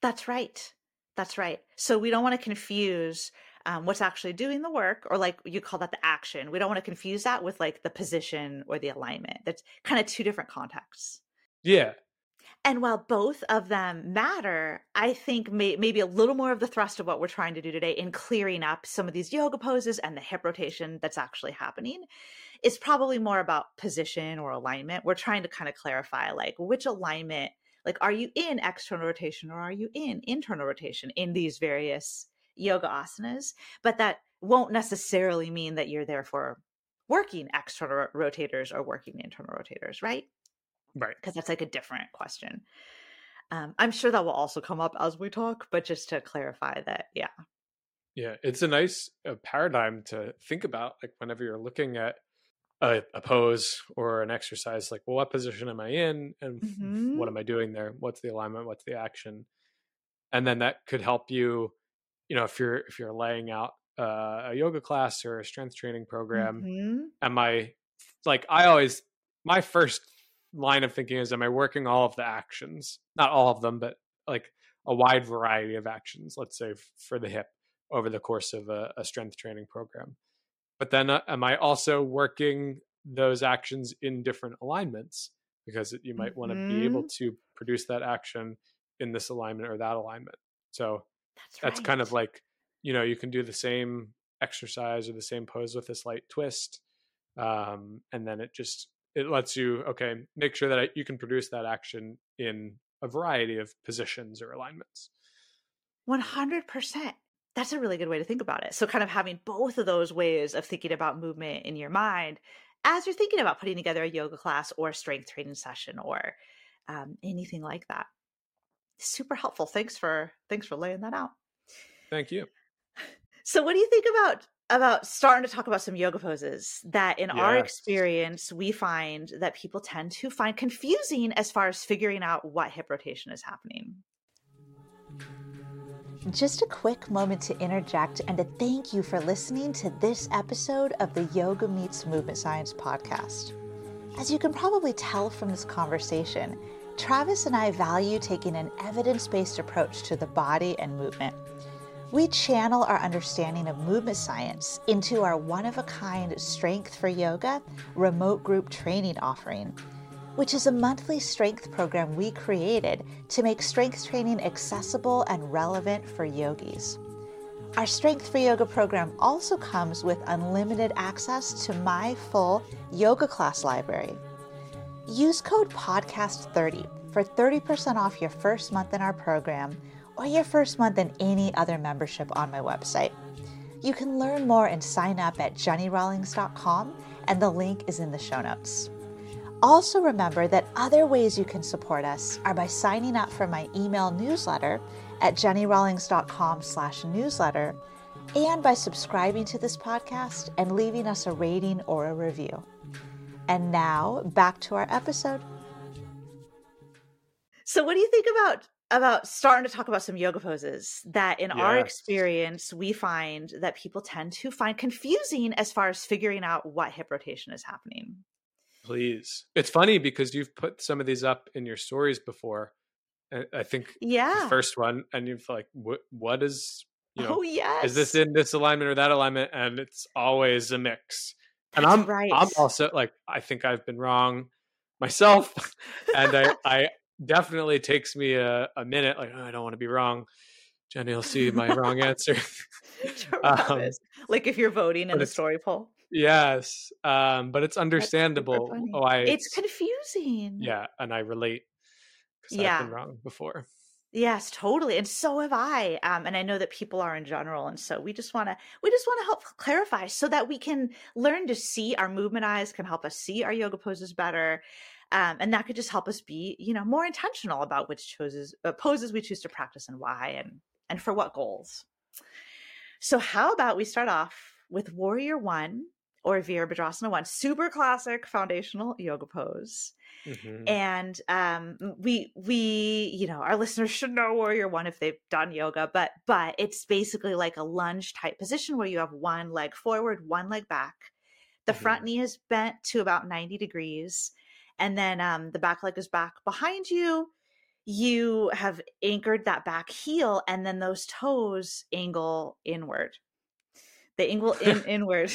Speaker 1: That's right. That's right. So we don't want to confuse um, what's actually doing the work, or like you call that the action. We don't want to confuse that with like the position or the alignment. That's kind of two different contexts.
Speaker 2: Yeah,
Speaker 1: And while both of them matter, I think may- maybe a little more of the thrust of what we're trying to do today in clearing up some of these yoga poses and the hip rotation that's actually happening is probably more about position or alignment. We're trying to kind of clarify like which alignment, like are you in external rotation or are you in internal rotation in these various yoga asanas, but that won't necessarily mean that you're therefore working external rotators or working internal rotators, right?
Speaker 2: Right.
Speaker 1: Because that's like a different question. Um, I'm sure that will also come up as we talk, but just to clarify that, yeah.
Speaker 2: Yeah, it's a nice uh, paradigm to think about. Like whenever you're looking at a, a, pose or an exercise, like, well, what position am I in, and
Speaker 1: Mhm.
Speaker 2: what am I doing there? What's the alignment? What's the action? And then that could help you. You know, if you're if you're laying out uh, a yoga class or a strength training program,
Speaker 1: Mhm.
Speaker 2: am I like I always my first line of thinking is am I working all of the actions? Not all of them, but like a wide variety of actions, let's say f- for the hip over the course of a, a strength training program. But then uh, am I also working those actions in different alignments? Because you might want to be able to produce that action in this alignment or that alignment. So
Speaker 1: That's
Speaker 2: that's kind of like you know you can do the same exercise or the same pose with a slight twist um, and then it just it lets you okay make sure that you can produce that action in a variety of positions or alignments
Speaker 1: 100%. That's a really good way to think about it. So, kind of having both of those ways of thinking about movement in your mind as you're thinking about putting together a yoga class or a strength training session or um, anything like that. Super helpful. Thanks for thanks for laying that out.
Speaker 2: thank you
Speaker 1: So, what do you think about about starting to talk about some yoga poses that, in our experience, we find that people tend to find confusing as far as figuring out what hip rotation is happening?
Speaker 3: Just a quick moment to interject and to thank you for listening to this episode of the Yoga Meets Movement Science podcast. As you can probably tell from this conversation, Travis and I value taking an evidence based approach to the body and movement. We channel our understanding of movement science into our one of a kind Strength for Yoga remote group training offering which is a monthly strength program we created to make strength training accessible and relevant for yogis. Our Strength for Yoga program also comes with unlimited access to my full yoga class library. Use code PODCAST30 for 30% off your first month in our program or your first month in any other membership on my website. You can learn more and sign up at jennirawlings.com, and the link is in the show notes. Also, remember that other ways you can support us are by signing up for my email newsletter at jennirawlings.com slash newsletter and by subscribing to this podcast and leaving us a rating or a review. And now, back to our episode.
Speaker 1: So, what do you think about about starting to talk about some yoga poses that, in our experience, we find that people tend to find confusing as far as figuring out what hip rotation is happening?
Speaker 2: please it's funny because you've put some of these up in your stories before I- i think
Speaker 1: Yeah.
Speaker 2: the first one and you've like what what is you know
Speaker 1: oh yes.
Speaker 2: is this in this alignment or that alignment and it's always a mix and
Speaker 1: That's
Speaker 2: i'm
Speaker 1: right.
Speaker 2: i'm also like i think i've been wrong myself and i i definitely takes me a, a minute like oh, i don't want to be wrong Jenni will see my wrong answer
Speaker 1: Travis. like if you're voting in
Speaker 2: Um,
Speaker 1: the story poll.
Speaker 2: yes um but it's understandable
Speaker 1: funny.
Speaker 2: why
Speaker 1: It's confusing.
Speaker 2: yeah and i relate because
Speaker 1: Yeah.
Speaker 2: i've been wrong before
Speaker 1: Yes, totally. And so have I. Um, and I know that people are in general. And so we just want to we just want to help clarify so that we can learn to see our movement eyes can help us see our yoga poses better. Um, and that could just help us be, you know, more intentional about which poses uh, poses we choose to practice and why and and for what goals. So how about we start off with Warrior One or Virabhadrasana One, super classic foundational yoga pose.
Speaker 2: Mhm.
Speaker 1: and um we we you know our listeners should know warrior one if they've done yoga but but it's basically like a lunge type position where you have one leg forward one leg back. The front knee is bent to about 90 degrees and then um the back leg is back behind you. You have anchored that back heel and then those toes angle inward. They angle in inward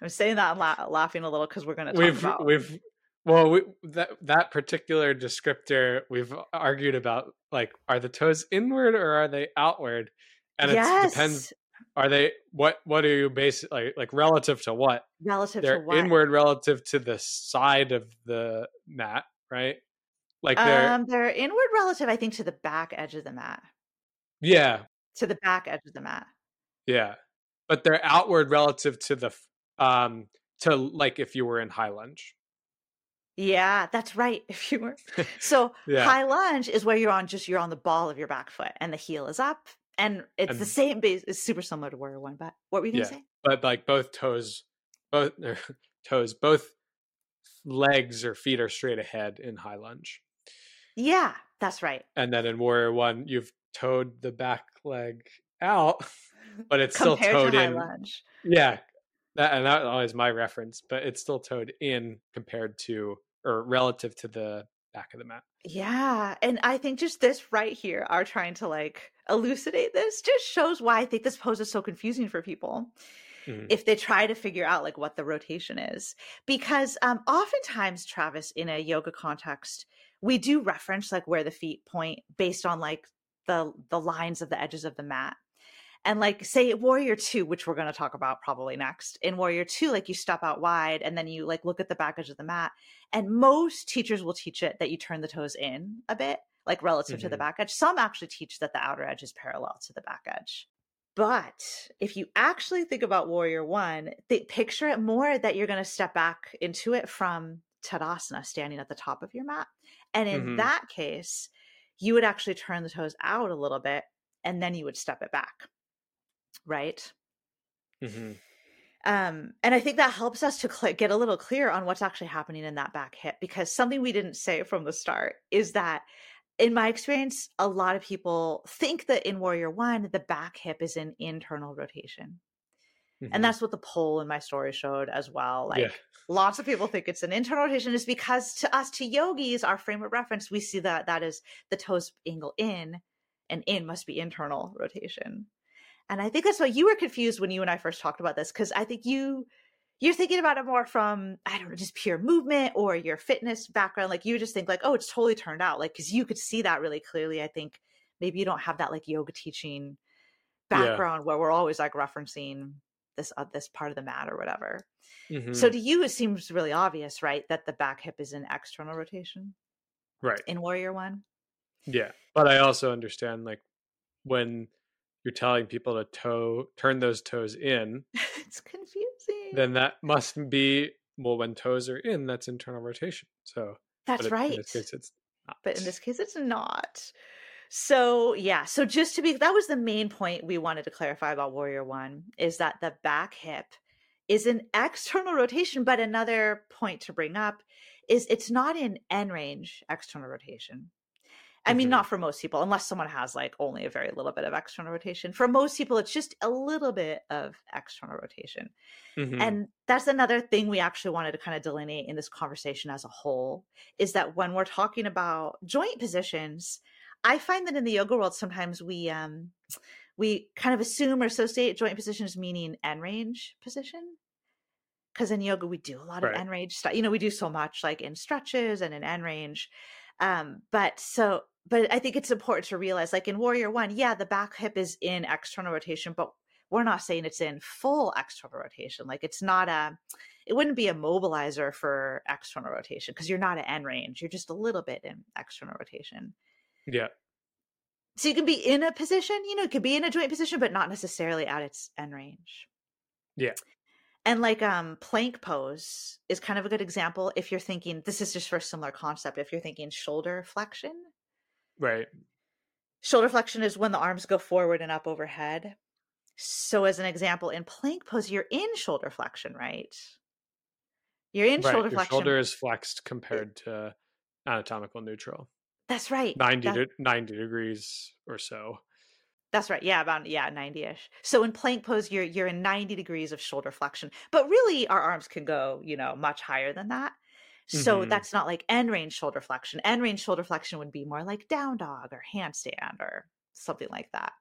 Speaker 1: i'm saying that la- laughing a little because we're going to talk
Speaker 2: we've
Speaker 1: about
Speaker 2: we've well we, that that particular descriptor we've argued about like are the toes inward or are they outward and it depends are they what what are you basically like, like relative to what
Speaker 1: relative
Speaker 2: they're
Speaker 1: to what?
Speaker 2: inward relative to the side of the mat right like they're
Speaker 1: Um, they're inward relative, I think, to the back edge of the mat.
Speaker 2: yeah
Speaker 1: To the back edge of the mat.
Speaker 2: Yeah. But they're outward relative to the um to like if you were in high lunge.
Speaker 1: Yeah, that's right. If you were so
Speaker 2: Yeah.
Speaker 1: high lunge is where you're on just you're on the ball of your back foot and the heel is up, and it's the same base. It's super similar to warrior one. But what were you gonna
Speaker 2: Yeah.
Speaker 1: say?
Speaker 2: But like both toes both toes both legs or feet are straight ahead in high lunge.
Speaker 1: Yeah, that's right.
Speaker 2: And then in warrior one you've toed the back leg out, but it's still
Speaker 1: Compared
Speaker 2: toed
Speaker 1: to high
Speaker 2: in.
Speaker 1: lunge.
Speaker 2: Yeah. That and that always my reference, but it's still toed in compared to or relative to the back of the mat.
Speaker 1: Yeah, and I think just this right here are trying to like elucidate this just shows why I think this pose is so confusing for people.
Speaker 2: Mhm.
Speaker 1: if they try to figure out like what the rotation is because um oftentimes travis in a yoga context we do reference like where the feet point based on like the the lines of the edges of the mat and like say warrior two which we're going to talk about probably next in warrior two like you step out wide and then you like look at the back edge of the mat and most teachers will teach it that you turn the toes in a bit like relative to the
Speaker 2: Mhm.
Speaker 1: back edge some actually teach that the outer edge is parallel to the back edge but if you actually think about Warrior One, they picture it more that you're going to step back into it from Tadasana, standing at the top of your mat. And in
Speaker 2: Mhm.
Speaker 1: that case, you would actually turn the toes out a little bit and then you would step it back. Right.
Speaker 2: Mhm.
Speaker 1: Um, and I think that helps us to cl- get a little clear on what's actually happening in that back hip because something we didn't say from the start is that in my experience, a lot of people think that in Warrior One, the back hip is an internal rotation.
Speaker 2: Mhm.
Speaker 1: And that's what the poll in my story showed as well. Like
Speaker 2: Yeah.
Speaker 1: lots of people think it's an internal rotation is because to us, to yogis, our frame of reference, we see that that is the toes angle in and in must be internal rotation. And I think that's why you were confused when you and I first talked about this, because I think you you're thinking about it more from I don't know, just pure movement or your fitness background. Like you just think like, oh, it's totally turned out. Like because you could see that really clearly. I think maybe you don't have that like yoga teaching
Speaker 2: Yeah.
Speaker 1: background where we're always like referencing this uh, this part of the mat or whatever.
Speaker 2: Mhm.
Speaker 1: So to you, it seems really obvious, right, that the back hip is in external rotation
Speaker 2: right.
Speaker 1: in Warrior One.
Speaker 2: Yeah. But I also understand like when you're telling people to toe turn those toes in,
Speaker 1: it's confusing.
Speaker 2: then that must be well when toes are in, that's internal rotation. So
Speaker 1: That's
Speaker 2: it-
Speaker 1: right.
Speaker 2: In this case it's not.
Speaker 1: but in this case it's not so yeah so just to be that was the main point we wanted to clarify about warrior one is that the back hip is an external rotation but another point to bring up is it's not in n range external rotation i mean
Speaker 2: Mhm.
Speaker 1: not for most people unless someone has like only a very little bit of external rotation for most people it's just a little bit of external rotation
Speaker 2: Mhm.
Speaker 1: and that's another thing we actually wanted to kind of delineate in this conversation as a whole is that when we're talking about joint positions, I find that in the yoga world sometimes we um we kind of assume or associate joint positions meaning end range position. Because in yoga we do a lot
Speaker 2: Right.
Speaker 1: of end range stuff. You know, we do so much like in stretches and in end range. Um, but so but I think it's important to realize like in Warrior One, yeah, the back hip is in external rotation, but we're not saying it's in full external rotation. Like it's not a, it wouldn't be a mobilizer for external rotation because you're not at end range. You're just a little bit in external rotation.
Speaker 2: yeah.
Speaker 1: So you can be in a position, you know, it could be in a joint position, but not necessarily at its end range.
Speaker 2: Yeah.
Speaker 1: And like um plank pose is kind of a good example if you're thinking this is just for a similar concept. If you're thinking shoulder flexion,
Speaker 2: Right.
Speaker 1: shoulder flexion is when the arms go forward and up overhead. So, as an example, in plank pose, you're in shoulder flexion, right? You're in
Speaker 2: right.
Speaker 1: shoulder
Speaker 2: Your
Speaker 1: flexion.
Speaker 2: shoulder is flexed compared to anatomical neutral.
Speaker 1: That's right.
Speaker 2: 90
Speaker 1: That-
Speaker 2: to 90 degrees or so.
Speaker 1: That's right. Yeah, about yeah, 90-ish. So in plank pose, you're you're in 90 degrees of shoulder flexion. But really our arms can go, you know, much higher than that. So
Speaker 2: Mhm.
Speaker 1: that's not like end range shoulder flexion. End range shoulder flexion would be more like down dog or handstand or something like that.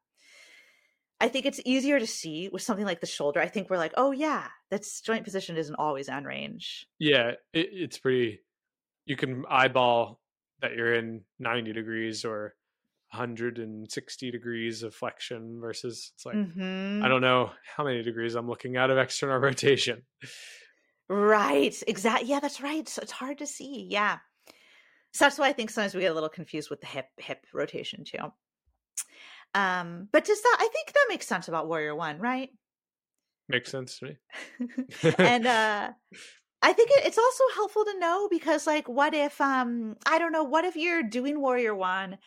Speaker 1: I think it's easier to see with something like the shoulder. I think we're like, oh yeah, that's joint position isn't always end range.
Speaker 2: Yeah, it, it's pretty. You can eyeball that you're in 90 degrees or 160 degrees of flexion versus it's like
Speaker 1: Mhm.
Speaker 2: I don't know how many degrees I'm looking at of external rotation.
Speaker 1: Right. Exactly. Yeah, that's right. So it's hard to see. Yeah. So that's why I think sometimes we get a little confused with the hip hip rotation too. Um, but does that, I think that makes sense about Warrior One, right?
Speaker 2: Makes sense to me.
Speaker 1: and uh, I think it's also helpful to know because, like, what if, um, I don't know, what if you're doing Warrior One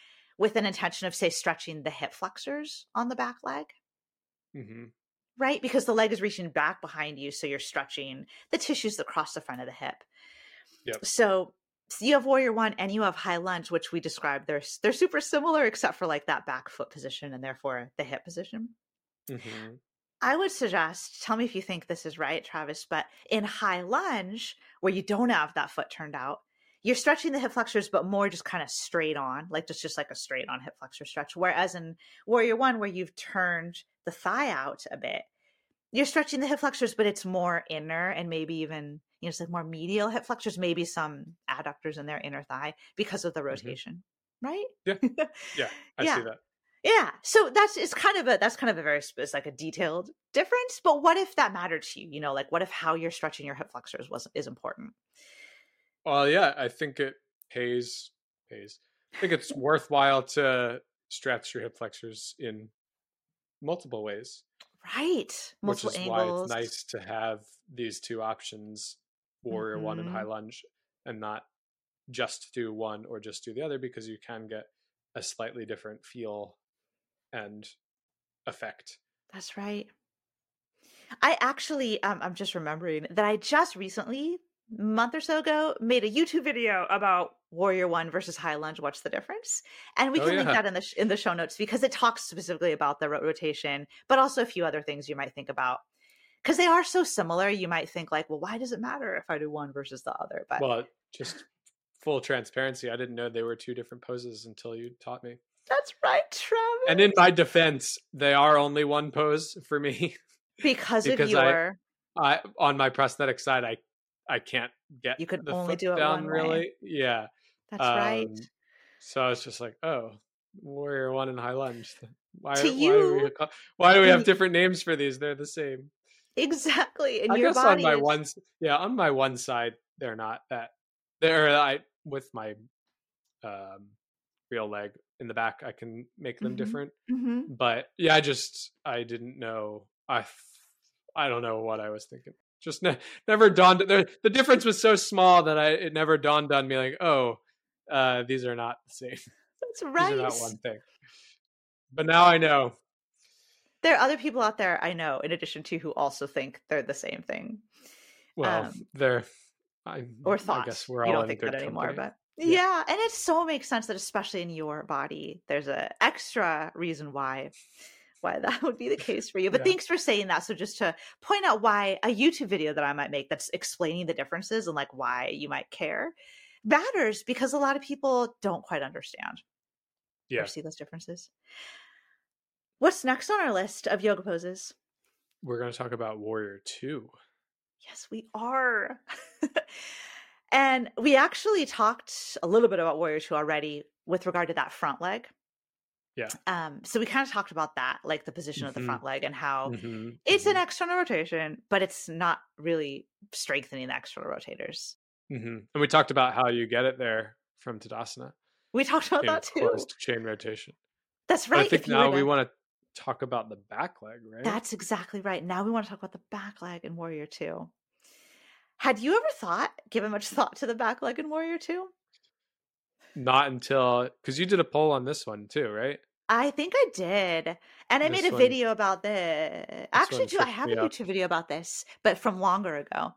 Speaker 1: with an intention of, say, stretching the hip flexors on the back leg?
Speaker 2: hmm
Speaker 1: right? Because the leg is reaching back behind you, so you're stretching the tissues that cross the front of the hip.
Speaker 2: Yep.
Speaker 1: So, so you have warrior one and you have high lunge, which we described. They're they're super similar, except for like that back foot position and therefore the hip position.
Speaker 2: hmm
Speaker 1: I would suggest, tell me if you think this is right, Travis, but in high lunge, where you don't have that foot turned out, you're stretching the hip flexors, but more just kind of straight on, like just, just like a straight on hip flexor stretch. Whereas in Warrior One, where you've turned the thigh out a bit, you're stretching the hip flexors, but it's more inner and maybe even, you know, it's like more medial hip flexors, maybe some adductors in their inner thigh because of the mm-hmm. rotation, right?
Speaker 2: Yeah. Yeah, I
Speaker 1: Yeah.
Speaker 2: see that.
Speaker 1: Yeah. So that's it's kind of a that's kind of a very it's like a detailed difference. But what if that mattered to you? You know, like what if how you're stretching your hip flexors was is important?
Speaker 2: Well, yeah, I think it pays pays. I think it's worthwhile to stretch your hip flexors in multiple ways,
Speaker 1: Right. Multiple
Speaker 2: which is
Speaker 1: angles.
Speaker 2: why it's nice to have these two options, warrior one and high lunge, and not just do one or just do the other because you can get a slightly different feel and effect.
Speaker 1: That's right. I actually, um, I'm just remembering that I just recently, month or so ago, made a YouTube video about Warrior One versus High Lunge. What's the difference? And we
Speaker 2: Oh,
Speaker 1: can link that in the sh- in the show notes because it talks specifically about the ro- rotation, but also a few other things you might think about because they are so similar. You might think like, well, why does it matter if I do one versus the other? But
Speaker 2: Well, just full transparency, I didn't know they were two different poses until you taught me.
Speaker 1: that's right, Travis.
Speaker 2: And in my defense, they are only one pose for me.
Speaker 1: because,
Speaker 2: because
Speaker 1: of
Speaker 2: I- I on my prosthetic side, I I can't get
Speaker 1: You can
Speaker 2: the
Speaker 1: only do it
Speaker 2: down
Speaker 1: one way.
Speaker 2: really. Yeah.
Speaker 1: that's right.
Speaker 2: Um, So I was just like, oh, warrior one and high lunge. Why,
Speaker 1: To
Speaker 2: why, do we,
Speaker 1: you,
Speaker 2: why do we have different names for these? They're the same.
Speaker 1: Exactly. And
Speaker 2: I
Speaker 1: your
Speaker 2: guess
Speaker 1: body
Speaker 2: on my
Speaker 1: is-
Speaker 2: one, yeah, on my one side, they're not that. They're I with my um, real leg in the back. I can make them
Speaker 1: Mhm.
Speaker 2: different,
Speaker 1: Mhm.
Speaker 2: but yeah, I just I didn't know. I I don't know what I was thinking. Just ne- never dawned. The, the difference was so small that I it never dawned on me. Like, oh, uh, these are not the same.
Speaker 1: That's right.
Speaker 2: These are not one thing. But now I know.
Speaker 1: There are other people out there I know, in addition to who also think they're the same thing
Speaker 2: Well,
Speaker 1: Um,
Speaker 2: they're. I,
Speaker 1: or
Speaker 2: I guess we're
Speaker 1: you
Speaker 2: all
Speaker 1: don't
Speaker 2: in
Speaker 1: think that anymore,
Speaker 2: company.
Speaker 1: but
Speaker 2: Yeah.
Speaker 1: yeah. and it so makes sense that especially in your body, there's a extra reason why why that would be the case for you. But
Speaker 2: Yeah.
Speaker 1: thanks for saying that. So just to point out why a YouTube video that I might make that's explaining the differences and like why you might care matters because a lot of people don't quite understand
Speaker 2: Yeah,
Speaker 1: or see those differences. What's next on our list of yoga poses?
Speaker 2: we're going to talk about Warrior Two.
Speaker 1: Yes, we are. and we actually talked a little bit about Warrior 2 already with regard to that front leg.
Speaker 2: Yeah.
Speaker 1: Um, so we kind of talked about that, like the position of the front leg and how
Speaker 2: Mhm,
Speaker 1: it's
Speaker 2: mhm,
Speaker 1: an external rotation, but it's not really strengthening the external rotators.
Speaker 2: mhm. And we talked about how you get it there from Tadasana
Speaker 1: We talked about that too.
Speaker 2: closed chain rotation.
Speaker 1: That's
Speaker 2: But
Speaker 1: right.
Speaker 2: I think now we
Speaker 1: to-
Speaker 2: want to talk about the back leg, right?
Speaker 1: That's exactly right. Now we want to talk about the back leg in Warrior 2. Had you ever thought, given much thought to the back leg in Warrior 2?
Speaker 2: Not until because you did a poll on this one too, right?
Speaker 1: I think I did. And I made a
Speaker 2: one-
Speaker 1: video about this. Actually, too, I have a. YouTube video about this, but from longer ago.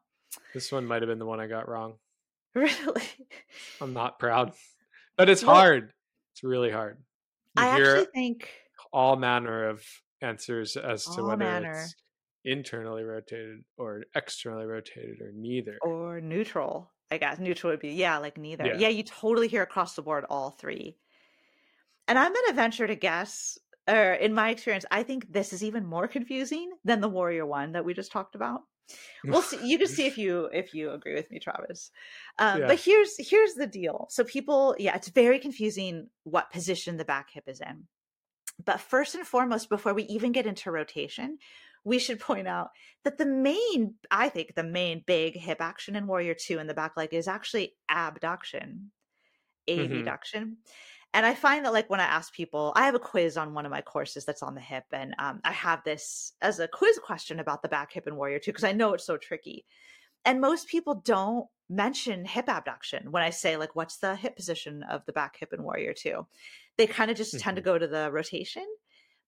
Speaker 2: This one might have been the one I got wrong.
Speaker 1: Really?
Speaker 2: I'm not proud, but it's
Speaker 1: Well,
Speaker 2: hard. It's really hard. You
Speaker 1: I actually think
Speaker 2: all manner of answers as to whether
Speaker 1: manner.
Speaker 2: it's internally rotated or externally rotated or neither.
Speaker 1: or neutral. I guess neutral would be yeah, like neither.
Speaker 2: Yeah.
Speaker 1: Yeah, you totally hear across the board all three. And I'm gonna venture to guess, or in my experience, I think this is even more confusing than the Warrior one that we just talked about. We'll see. You can see if you if you agree with me, Travis. Um,
Speaker 2: Yeah.
Speaker 1: But here's here's the deal. So people, yeah, it's very confusing what position the back hip is in. But first and foremost, before we even get into rotation, we should point out that the main, I think, the main big hip action in Warrior Two in the back leg is actually abduction, abduction. And I find that like when I ask people, I have a quiz on one of my courses that's on the hip, and um, I have this as a quiz question about the back, hip, and warrior two because I know it's so tricky. And most people don't mention hip abduction when I say like, what's the hip position of the back, hip, and warrior two? They kind of just mm-hmm. tend to mm-hmm. go to the rotation.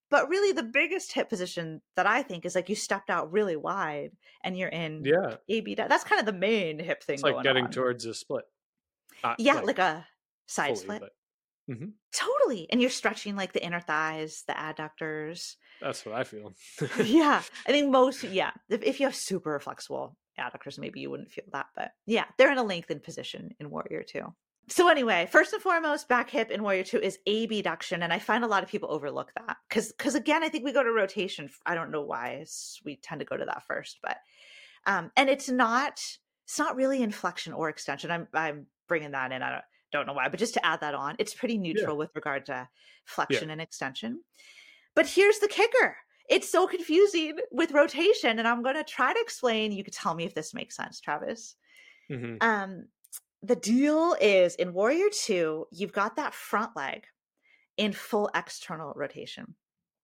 Speaker 1: But really, the biggest hip position that I think is like you stepped out really wide and you're in
Speaker 2: yeah
Speaker 1: AB. That's kind of the main hip thing.
Speaker 2: It's like getting
Speaker 1: on.
Speaker 2: towards a split.
Speaker 1: Not yeah, like, like a side fully, split. But... Mm-hmm. Totally. And you're stretching like the inner thighs, the adductors.
Speaker 2: That's what I feel.
Speaker 1: yeah. I think most, yeah. If, if, you have super flexible adductors, maybe you wouldn't feel that. But yeah, they're in a lengthened position in Warrior 2. So anyway, first and foremost, back hip in Warrior 2 is abduction. And I find a lot of people overlook that. Because because again, I think we go to rotation. I don't know why we tend to go to that first, but um, and it's not it's not really inflection or extension. I'm I'm bringing that in. I don't don't know why, but just to add that on, it's pretty neutral yeah. with regard to flexion yeah. and extension. But here's the kicker it's so confusing with rotation, and I'm going to try to explain. You could tell me if this makes sense, Travis. Mm-hmm. Um, the deal is in Warrior 2, you've got that front leg in full external rotation.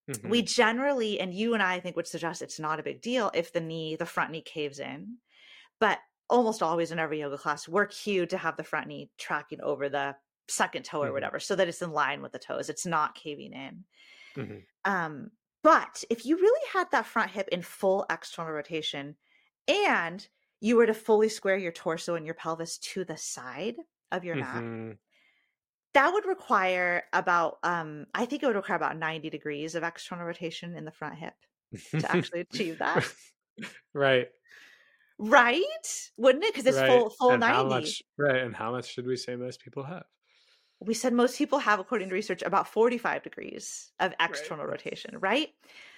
Speaker 1: Mm-hmm. We generally, and you and I, I think would suggest it's not a big deal if the knee, the front knee caves in. But almost always in every yoga class, we're cued to have the front knee tracking over the second toe or mm-hmm. whatever, so that it's in line with the toes. It's not caving in. Mm-hmm. Um, but if you really had that front hip in full external rotation and you were to fully square your torso and your pelvis to the side of your mm-hmm. mat, that would require about um I think it would require about 90 degrees of external rotation in the front hip to actually achieve that.
Speaker 2: right.
Speaker 1: Right? Wouldn't it? Because it's right. full full and 90.
Speaker 2: How much, right. And how much should we say most people have?
Speaker 1: We said most people have, according to research, about 45 degrees of external right. rotation, right?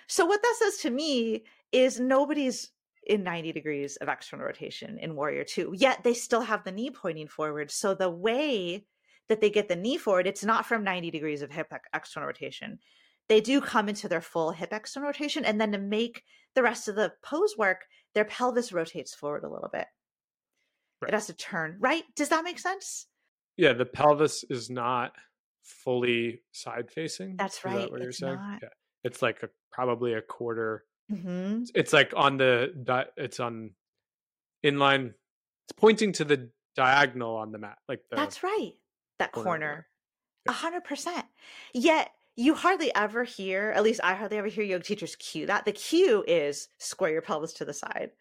Speaker 1: So what that says to me is nobody's in 90 degrees of external rotation in Warrior 2, yet they still have the knee pointing forward. So the way that they get the knee forward, it's not from 90 degrees of hip external rotation. They do come into their full hip external rotation. And then to make the rest of the pose work, their pelvis rotates forward a little bit. Right. It has to turn, right? Does that make sense?
Speaker 2: Yeah, the pelvis is not fully side facing.
Speaker 1: That's right. That what you're saying? Not.
Speaker 2: Yeah. It's like a, probably a quarter. Mm-hmm. It's like on the it's on inline. It's pointing to the diagonal on the mat, like the,
Speaker 1: That's right. That corner. A hundred percent. Yet you hardly ever hear, at least I hardly ever hear yoga teachers cue that. The cue is square your pelvis to the side.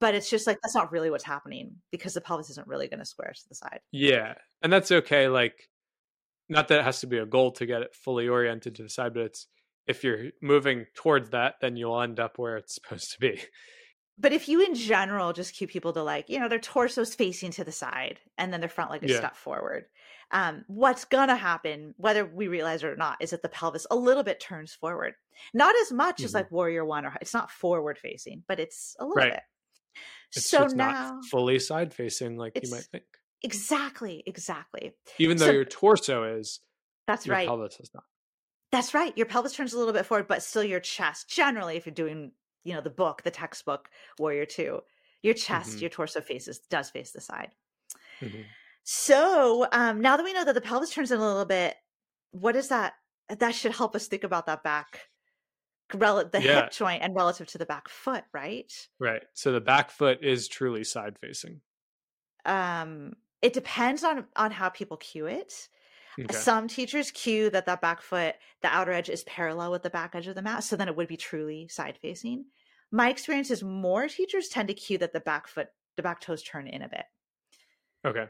Speaker 1: But it's just like that's not really what's happening because the pelvis isn't really going to square to the side.
Speaker 2: Yeah. And that's okay. Like, not that it has to be a goal to get it fully oriented to the side, but it's if you're moving towards that, then you'll end up where it's supposed to be.
Speaker 1: But if you in general just cue people to like, you know, their torso's facing to the side and then their front leg is yeah. forward, um, what's gonna happen, whether we realize it or not, is that the pelvis a little bit turns forward. Not as much mm-hmm. as like Warrior One or it's not forward facing, but it's a little right. bit.
Speaker 2: It's, so it's now fully side facing like you might think.
Speaker 1: Exactly, exactly.
Speaker 2: Even though so, your torso is,
Speaker 1: that's
Speaker 2: your
Speaker 1: right.
Speaker 2: Pelvis is not.
Speaker 1: That's right. Your pelvis turns a little bit forward, but still your chest. Generally, if you're doing, you know, the book, the textbook, Warrior Two, your chest, mm-hmm. your torso faces does face the side. Mm-hmm. So um, now that we know that the pelvis turns in a little bit, what is that? That should help us think about that back, rel- the yeah. hip joint and relative to the back foot, right?
Speaker 2: Right. So the back foot is truly side facing.
Speaker 1: Um, it depends on on how people cue it. Okay. Some teachers cue that that back foot, the outer edge is parallel with the back edge of the mat, so then it would be truly side facing. My experience is more teachers tend to cue that the back foot, the back toes turn in a bit.
Speaker 2: Okay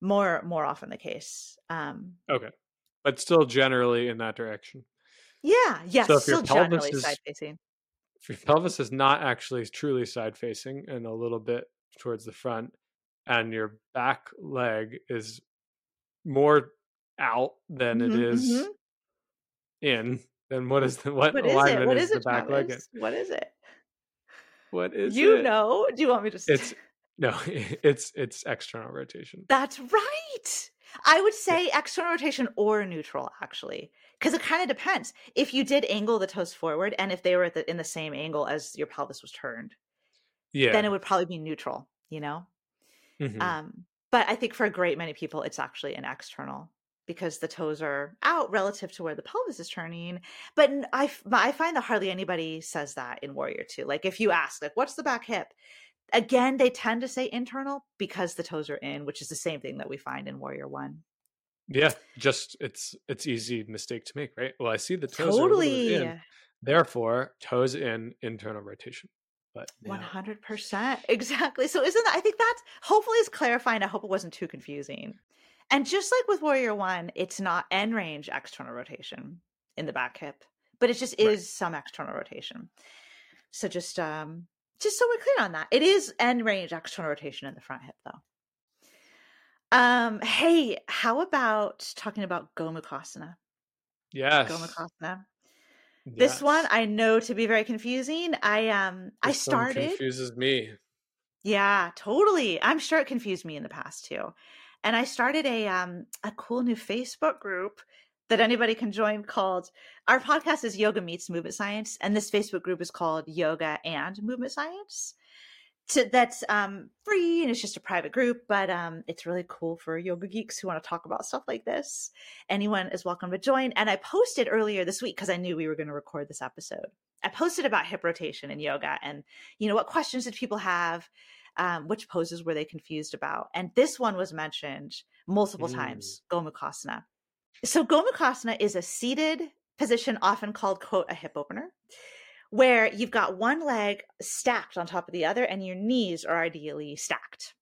Speaker 1: more more often the case. Um,
Speaker 2: okay, but still generally in that direction.
Speaker 1: Yeah. Yes. So if your pelvis is side facing.
Speaker 2: If your pelvis is not actually truly side facing and a little bit towards the front, and your back leg is more out than mm-hmm, it is mm-hmm. in, then what is the what,
Speaker 1: what
Speaker 2: alignment
Speaker 1: is, it? What
Speaker 2: is,
Speaker 1: is
Speaker 2: the
Speaker 1: it,
Speaker 2: back leg
Speaker 1: in? What is it?
Speaker 2: What is
Speaker 1: you
Speaker 2: it?
Speaker 1: know? Do you want me to?
Speaker 2: It's no, it's it's external rotation.
Speaker 1: That's right. I would say yeah. external rotation or neutral, actually, because it kind of depends. If you did angle the toes forward, and if they were the, in the same angle as your pelvis was turned,
Speaker 2: yeah,
Speaker 1: then it would probably be neutral. You know. Mm-hmm. Um, but I think for a great many people, it's actually an external because the toes are out relative to where the pelvis is turning. But I, I find that hardly anybody says that in Warrior Two. Like if you ask, like, what's the back hip? Again, they tend to say internal because the toes are in, which is the same thing that we find in Warrior One.
Speaker 2: Yeah, just it's it's easy mistake to make, right? Well, I see the toes
Speaker 1: totally.
Speaker 2: in, therefore toes in internal rotation. But
Speaker 1: one hundred percent exactly. So isn't that? I think that's hopefully is clarifying. I hope it wasn't too confusing. And just like with Warrior One, it's not end range external rotation in the back hip, but it just is right. some external rotation. So just um just so we're clear on that. It is end range external rotation in the front hip though. Um, hey, how about talking about Gomukhasana?
Speaker 2: Yes.
Speaker 1: Gomukhasana. Yes. This one I know to be very confusing. I um
Speaker 2: this
Speaker 1: I started
Speaker 2: confuses me.
Speaker 1: Yeah, totally. I'm sure it confused me in the past too and I started a um a cool new Facebook group that anybody can join called our podcast is Yoga Meets Movement Science, and this Facebook group is called Yoga and Movement Science. To, that's um, free and it's just a private group, but um, it's really cool for yoga geeks who want to talk about stuff like this. Anyone is welcome to join. And I posted earlier this week because I knew we were going to record this episode. I posted about hip rotation in yoga and you know what questions did people have um, which poses were they confused about? And this one was mentioned multiple mm. times, Gomukhasana. So Gomukhasana is a seated position, often called, quote, a hip opener, where you've got one leg stacked on top of the other and your knees are ideally stacked.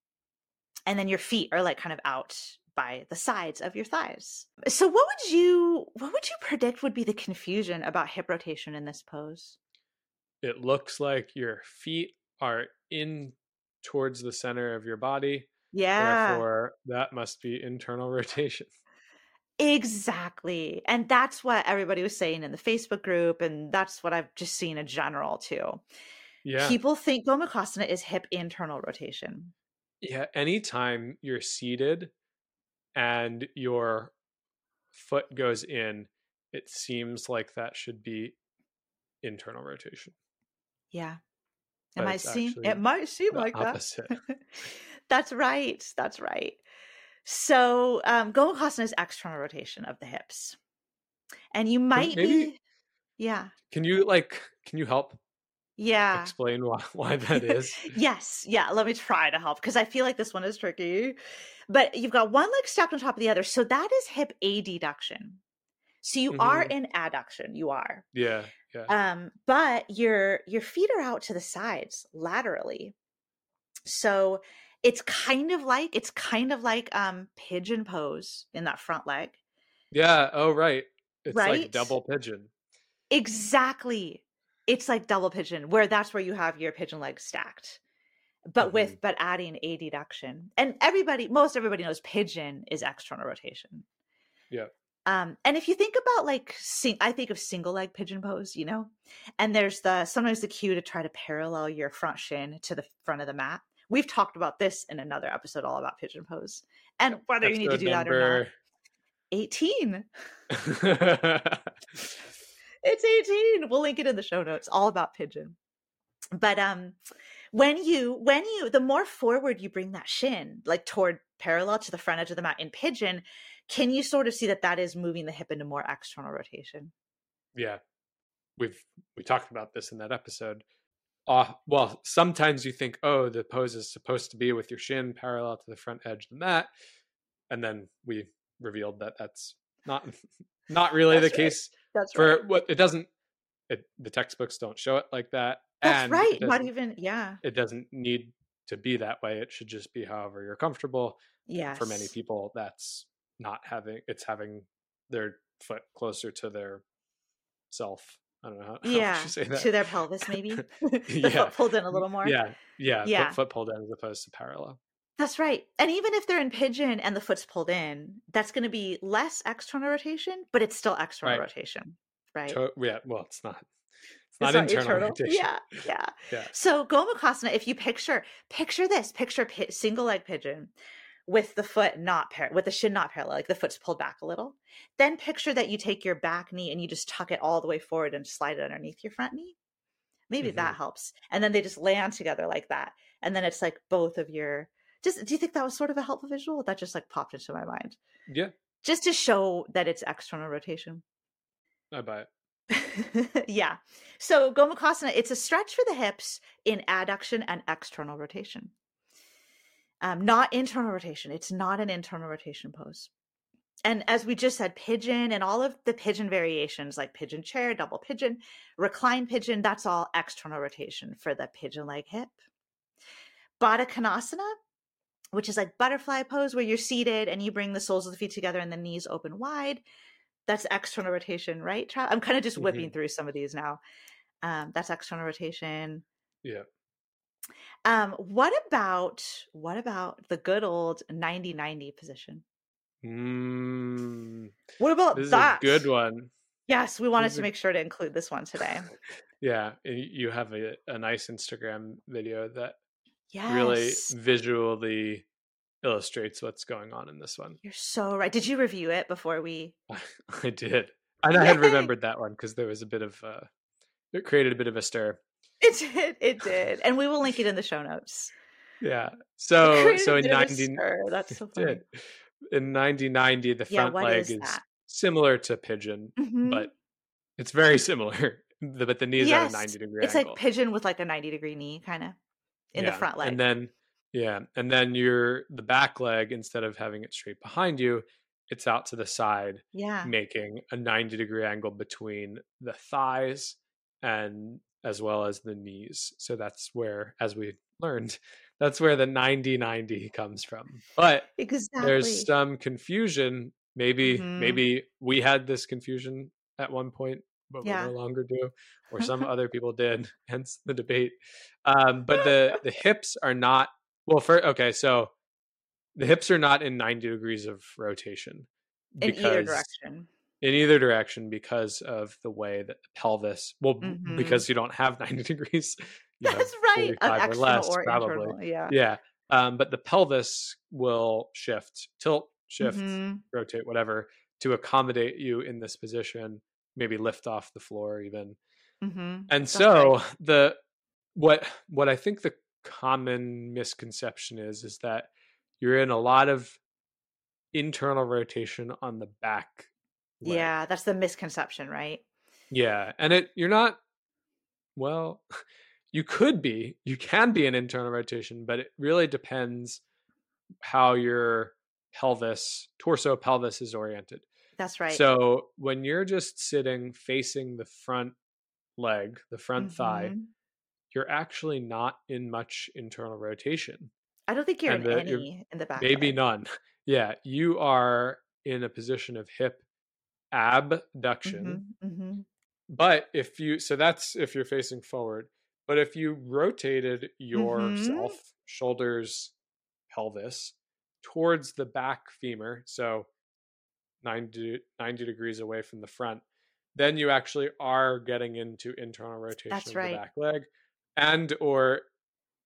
Speaker 1: And then your feet are like kind of out by the sides of your thighs. So what would you what would you predict would be the confusion about hip rotation in this pose?
Speaker 2: It looks like your feet are in towards the center of your body.
Speaker 1: Yeah.
Speaker 2: Therefore, that must be internal rotation.
Speaker 1: Exactly. And that's what everybody was saying in the Facebook group. And that's what I've just seen in general too.
Speaker 2: Yeah.
Speaker 1: People think Gomukhasana is hip internal rotation.
Speaker 2: Yeah. Anytime you're seated and your foot goes in, it seems like that should be internal rotation.
Speaker 1: Yeah. It might seem it might seem like opposite. that. That's right. That's right. So um Gomukhasana is external rotation of the hips. And you might Maybe, be yeah.
Speaker 2: Can you like can you help
Speaker 1: yeah
Speaker 2: explain why, why that is
Speaker 1: yes yeah let me try to help because i feel like this one is tricky but you've got one leg stacked on top of the other so that is hip adduction so you mm-hmm. are in adduction you are
Speaker 2: yeah yeah.
Speaker 1: Um, but your your feet are out to the sides laterally. So it's kind of like it's kind of like um pigeon pose in that front leg.
Speaker 2: Yeah, oh right. It's
Speaker 1: right?
Speaker 2: like double pigeon.
Speaker 1: Exactly. It's like double pigeon where that's where you have your pigeon legs stacked. But mm-hmm. with but adding a deduction And everybody most everybody knows pigeon is external rotation.
Speaker 2: Yeah.
Speaker 1: Um, and if you think about like, sing- I think of single leg pigeon pose, you know, and there's the sometimes the cue to try to parallel your front shin to the front of the mat. We've talked about this in another episode all about pigeon pose and whether you need to do that or not. 18. it's 18. We'll link it in the show notes. All about pigeon. But um when you when you the more forward you bring that shin like toward parallel to the front edge of the mat in pigeon can you sort of see that that is moving the hip into more external rotation?
Speaker 2: Yeah, we've we talked about this in that episode. Uh, well, sometimes you think, oh, the pose is supposed to be with your shin parallel to the front edge of the mat, and then we revealed that that's not not really the
Speaker 1: right.
Speaker 2: case.
Speaker 1: That's
Speaker 2: for
Speaker 1: right.
Speaker 2: what it doesn't. It, the textbooks don't show it like that.
Speaker 1: That's right. Not even yeah.
Speaker 2: It doesn't need to be that way. It should just be however you're comfortable.
Speaker 1: Yeah.
Speaker 2: For many people, that's not having it's having their foot closer to their self. I don't know how,
Speaker 1: yeah
Speaker 2: how
Speaker 1: to their pelvis maybe the
Speaker 2: yeah.
Speaker 1: foot pulled in a little more
Speaker 2: yeah yeah
Speaker 1: yeah
Speaker 2: foot, foot pulled in as opposed to parallel
Speaker 1: that's right and even if they're in pigeon and the foot's pulled in that's going to be less external rotation but it's still external right. rotation right
Speaker 2: to- yeah well it's not it's not, internal, internal. rotation
Speaker 1: yeah yeah
Speaker 2: yeah
Speaker 1: so gomukhasana if you picture picture this picture pi- single leg pigeon with the foot not par- with the shin not parallel, like the foot's pulled back a little. Then picture that you take your back knee and you just tuck it all the way forward and slide it underneath your front knee. Maybe mm-hmm. that helps. And then they just land together like that. And then it's like both of your just do you think that was sort of a helpful visual? That just like popped into my mind.
Speaker 2: Yeah.
Speaker 1: just to show that it's external rotation.
Speaker 2: I buy it.
Speaker 1: yeah. So Gomukhasana, it's a stretch for the hips in adduction and external rotation. Um, not internal rotation. It's not an internal rotation pose. And as we just said, pigeon and all of the pigeon variations like pigeon chair, double pigeon, recline pigeon, that's all external rotation for the pigeon leg hip. Baddha Konasana, which is like butterfly pose where you're seated and you bring the soles of the feet together and the knees open wide that's external rotation, right? I'm kind of just whipping mm-hmm. through some of these now. Um, that's external rotation.
Speaker 2: Yeah.
Speaker 1: Um, what about what about the good old 90-90 position?
Speaker 2: Mm,
Speaker 1: what about
Speaker 2: this
Speaker 1: that?
Speaker 2: good one.
Speaker 1: Yes, we wanted to make sure to include this one today.
Speaker 2: yeah, you have a, a nice Instagram video that
Speaker 1: yes.
Speaker 2: really visually illustrates what's going on in this one.
Speaker 1: You're so right. Did you review it before we?
Speaker 2: I did, and I had remembered that one because there was a bit of uh, it created a bit of a stir.
Speaker 1: It did. It did, and we will link it in the show notes.
Speaker 2: Yeah. So so in ninety
Speaker 1: that's so funny. Did.
Speaker 2: In nineteen ninety, the front yeah, leg is, is similar to pigeon, mm-hmm. but it's very similar. but the knees yes. are a ninety degree.
Speaker 1: It's
Speaker 2: angle.
Speaker 1: like pigeon with like a ninety degree knee, kind of in yeah. the front leg,
Speaker 2: and then yeah, and then your the back leg instead of having it straight behind you, it's out to the side,
Speaker 1: yeah,
Speaker 2: making a 90 degree angle between the thighs and as well as the knees. So that's where as we learned, that's where the 90 90 comes from. But
Speaker 1: exactly.
Speaker 2: there's some confusion. Maybe mm-hmm. maybe we had this confusion at one point but yeah. we no longer do, or some other people did, hence the debate. Um, but the the hips are not well, for okay, so the hips are not in 90 degrees of rotation.
Speaker 1: In either direction.
Speaker 2: In either direction because of the way that the pelvis, well, mm-hmm. because you don't have 90 degrees.
Speaker 1: That's right. or less, or probably. Internal, yeah.
Speaker 2: Yeah. Um, but the pelvis will shift, tilt, shift, mm-hmm. rotate, whatever, to accommodate you in this position, maybe lift off the floor even. Mm-hmm. And That's so right. the what what I think the common misconception is is that you're in a lot of internal rotation on the back.
Speaker 1: Yeah, that's the misconception, right?
Speaker 2: Yeah, and it you're not well, you could be, you can be an internal rotation, but it really depends how your pelvis, torso pelvis is oriented.
Speaker 1: That's right.
Speaker 2: So when you're just sitting facing the front leg, the front mm-hmm. thigh, you're actually not in much internal rotation.
Speaker 1: I don't think you're and in the, any in the back.
Speaker 2: Maybe none. Yeah, you are in a position of hip abduction. Mm-hmm, mm-hmm. But if you, so that's if you're facing forward. But if you rotated yourself, mm-hmm. shoulders, pelvis towards the back femur, so 90, 90 degrees away from the front, then you actually are getting into internal rotation That's of right. the back leg and or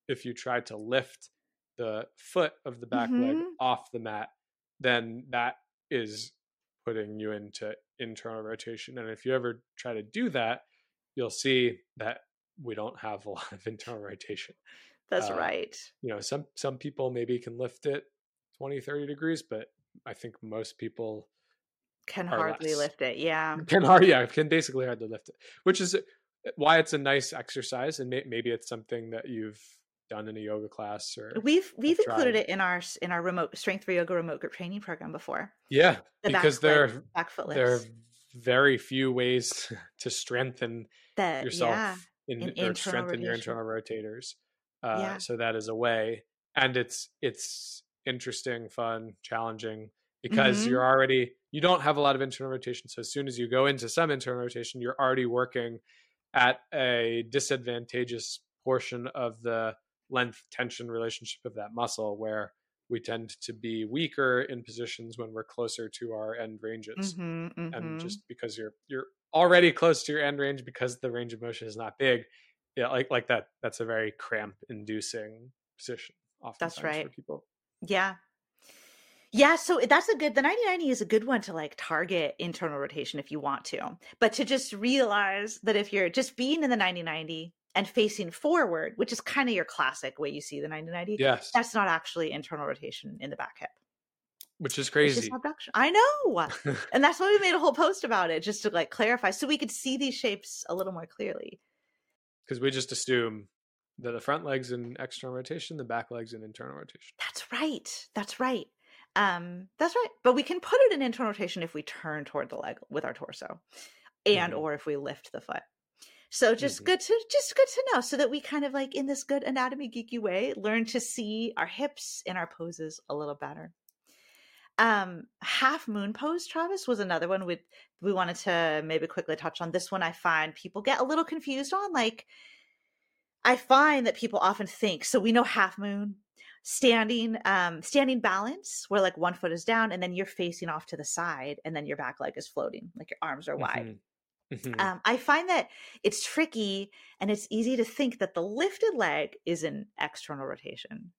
Speaker 2: if you try to lift the foot of the back mm-hmm. leg off the mat then that is putting you into internal rotation and if you ever try to do that you'll see that we don't have a lot of internal rotation.
Speaker 1: That's uh, right.
Speaker 2: you know some some people maybe can lift it 20 30 degrees but i think most people
Speaker 1: can hardly less. lift it yeah.
Speaker 2: Can hard yeah can basically hardly lift it which is why it's a nice exercise and may, maybe it's something that you've done in a yoga class or
Speaker 1: we've we've included it in our in our remote strength for yoga remote group training program before
Speaker 2: yeah the because there are back foot lifts. there are very few ways to strengthen that, yourself yeah, in, in or strengthen rotation. your internal rotators uh, yeah. so that is a way and it's it's interesting fun challenging because mm-hmm. you're already you don't have a lot of internal rotation so as soon as you go into some internal rotation you're already working at a disadvantageous portion of the length tension relationship of that muscle where we tend to be weaker in positions when we're closer to our end ranges mm-hmm, mm-hmm. and just because you're you're already close to your end range because the range of motion is not big yeah like like that that's a very cramp inducing position
Speaker 1: that's right
Speaker 2: for people
Speaker 1: yeah yeah, so that's a good the 9090 is a good one to like target internal rotation if you want to. But to just realize that if you're just being in the 9090 and facing forward, which is kind of your classic way you see the 9090,
Speaker 2: yes.
Speaker 1: that's not actually internal rotation in the back hip.
Speaker 2: which is crazy.
Speaker 1: I know. and that's why we made a whole post about it, just to like clarify so we could see these shapes a little more clearly.
Speaker 2: Because we just assume that the front legs in external rotation, the back legs in internal rotation.
Speaker 1: That's right. That's right. Um, that's right. But we can put it in internal rotation if we turn toward the leg with our torso, and
Speaker 2: Mhm.
Speaker 1: or if we lift the foot. So just
Speaker 2: Mhm.
Speaker 1: good to just good to know, so that we kind of like in this good anatomy geeky way learn to see our hips in our poses a little better. Um, half moon pose, Travis, was another one we we wanted to maybe quickly touch on. This one I find people get a little confused on. Like, I find that people often think so. We know half moon, standing, um, standing balance, where like one foot is down and then you're facing off to the side, and then your back leg is floating, like your arms are wide.
Speaker 2: Mhm. Mhm.
Speaker 1: Um, I find that it's tricky and it's easy to think that the lifted leg is an external rotation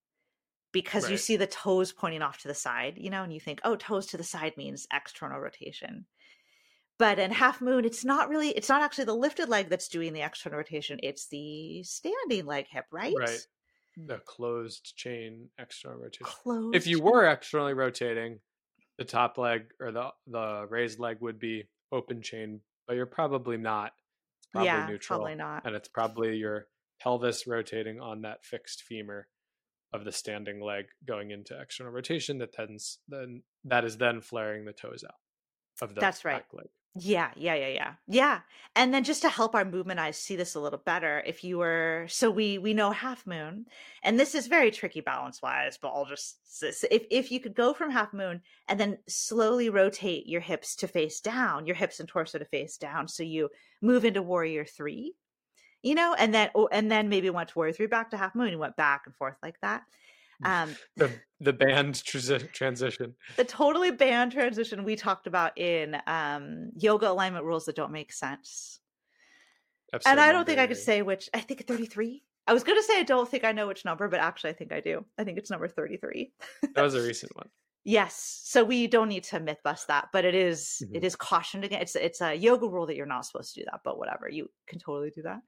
Speaker 1: because you see the toes pointing off to the side, you know, and you think, oh, toes to the side means external rotation. But in half moon, it's not really, it's not actually the lifted leg that's doing the external rotation, it's the standing leg hip, right?
Speaker 2: Right. the closed chain external rotation.
Speaker 1: Closed.
Speaker 2: if you were externally rotating, the top leg or the the raised leg would be open chain, but you're probably not. It's probably
Speaker 1: yeah,
Speaker 2: neutral,
Speaker 1: probably not.
Speaker 2: and it's probably your pelvis rotating on that fixed femur of the standing leg going into external rotation. That then then that is then flaring the toes out of the
Speaker 1: That's right.
Speaker 2: back leg.
Speaker 1: Yeah, yeah, yeah, yeah. Yeah. And then just to help our movement eyes see this a little better, if you were so we we know half moon, and this is very tricky balance wise, but I'll just if if you could go from half moon and then slowly rotate your hips to face down, your hips and torso to face down, so you move into warrior three, you know, and then oh, and then maybe went to warrior three back to half moon and went back and forth like that. Um,
Speaker 2: The the banned transi- transition.
Speaker 1: the totally banned transition we talked about in um, yoga alignment rules that don't make sense.
Speaker 2: episode
Speaker 1: and I don't think I could say which. I think 33. I was going to say I don't think I know which number, but actually I think I do. I think it's number 33.
Speaker 2: that was a recent one.
Speaker 1: Yes. So we don't need to myth bust that, but it is-
Speaker 2: Mhm.
Speaker 1: it is cautioned again. It's it's a yoga rule that you're not supposed to do that, but whatever. You can totally do that.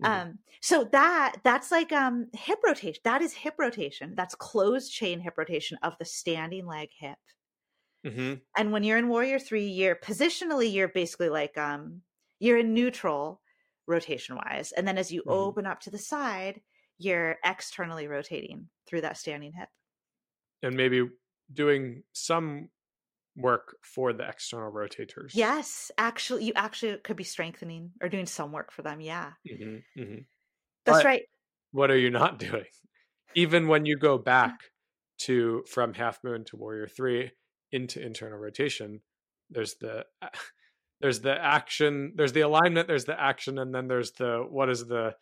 Speaker 2: Mhm.
Speaker 1: Um so that that's like um hip rotation. That is hip rotation. That's closed chain hip rotation of the standing leg hip.
Speaker 2: Mhm.
Speaker 1: And when you're in warrior 3, you're positionally you're basically like um you're in neutral rotation wise. And then as you
Speaker 2: Mhm.
Speaker 1: open up to the side, you're externally rotating through that standing hip.
Speaker 2: and maybe doing some work for the external rotators.
Speaker 1: Yes, actually you actually could be strengthening or doing some work for them. Yeah.
Speaker 2: Mhm, mhm.
Speaker 1: That's
Speaker 2: But-
Speaker 1: right.
Speaker 2: What are you not doing? Even when you go back to from half moon to warrior three into internal rotation, there's the there's the action, there's the alignment, there's the action, and then there's the what is the